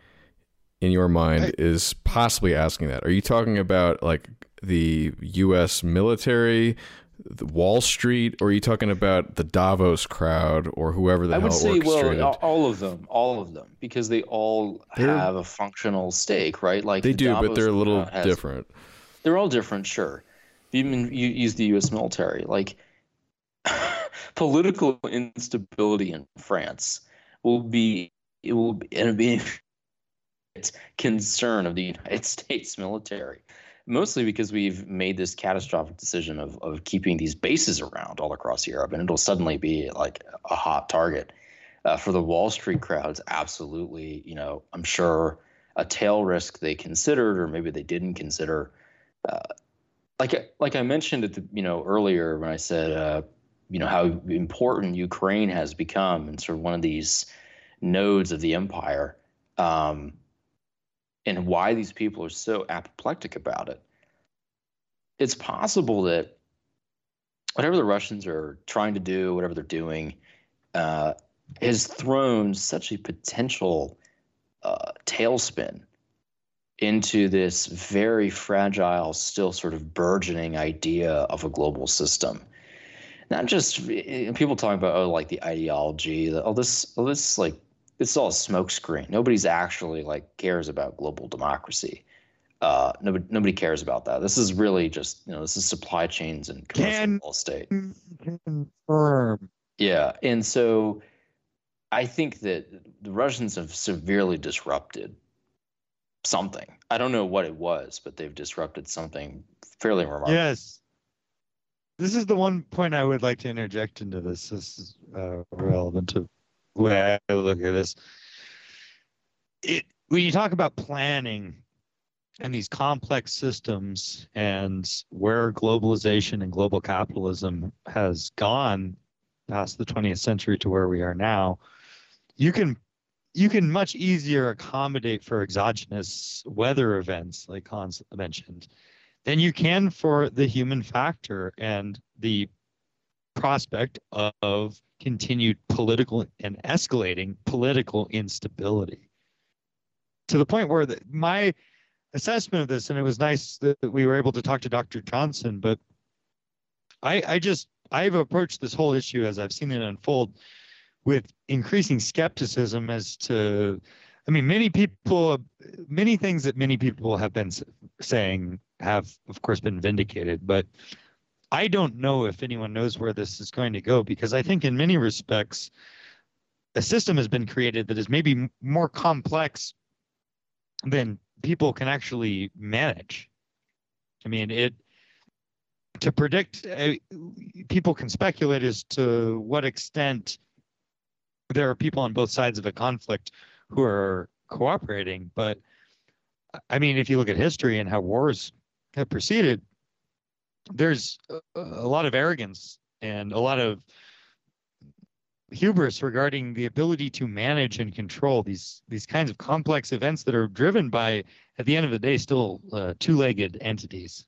in your mind is possibly asking that. Are you talking about like the U.S. military, the Wall Street, or are you talking about the Davos crowd or whoever the I hell would say, well, all of them, all of them, because they all They're- have a functional stake, right? Like they the do, but they're a little has- different. They're all different, sure. Even you use the U.S. military, like political instability in France will be it will be, it'll be it's concern of the United States military, mostly because we've made this catastrophic decision of of keeping these bases around all across Europe, and it'll suddenly be like a hot target uh, for the Wall Street crowds. Absolutely, you know, I'm sure a tail risk they considered, or maybe they didn't consider. Uh, like like I mentioned at the you know earlier when I said uh, you know how important Ukraine has become and sort of one of these nodes of the empire, um, and why these people are so apoplectic about it. It's possible that whatever the Russians are trying to do, whatever they're doing, uh, has thrown such a potential uh, tailspin into this very fragile, still sort of burgeoning idea of a global system. Not just eh, people talking about oh, like the ideology, the, oh this, oh this like it's all a smokescreen. Nobody's actually like cares about global democracy. Uh, nobody nobody cares about that. This is really just you know this is supply chains and commercial Can- real estate. Confirm. Yeah, and so I think that the Russians have severely disrupted something. I don't know what it was, but they've disrupted something fairly remarkable. Yes. This is the one point I would like to interject into this. This is uh, relevant to way I look at this. It, when you talk about planning and these complex systems and where globalization and global capitalism has gone past the 20th century to where we are now, you can you can much easier accommodate for exogenous weather events like Hans mentioned than you can for the human factor and the prospect of continued political and escalating political instability. To the point where the, my assessment of this and it was nice that we were able to talk to dr johnson but i i just i've approached this whole issue as i've seen it unfold with increasing skepticism as to i mean many people many things that many people have been saying have of course been vindicated but i don't know if anyone knows where this is going to go because i think in many respects a system has been created that is maybe more complex than people can actually manage i mean it to predict uh, people can speculate as to what extent there are people on both sides of a conflict who are cooperating. But I mean, if you look at history and how wars have proceeded, there's a, a lot of arrogance and a lot of hubris regarding the ability to manage and control these these kinds of complex events that are driven by at the end of the day still uh, two-legged entities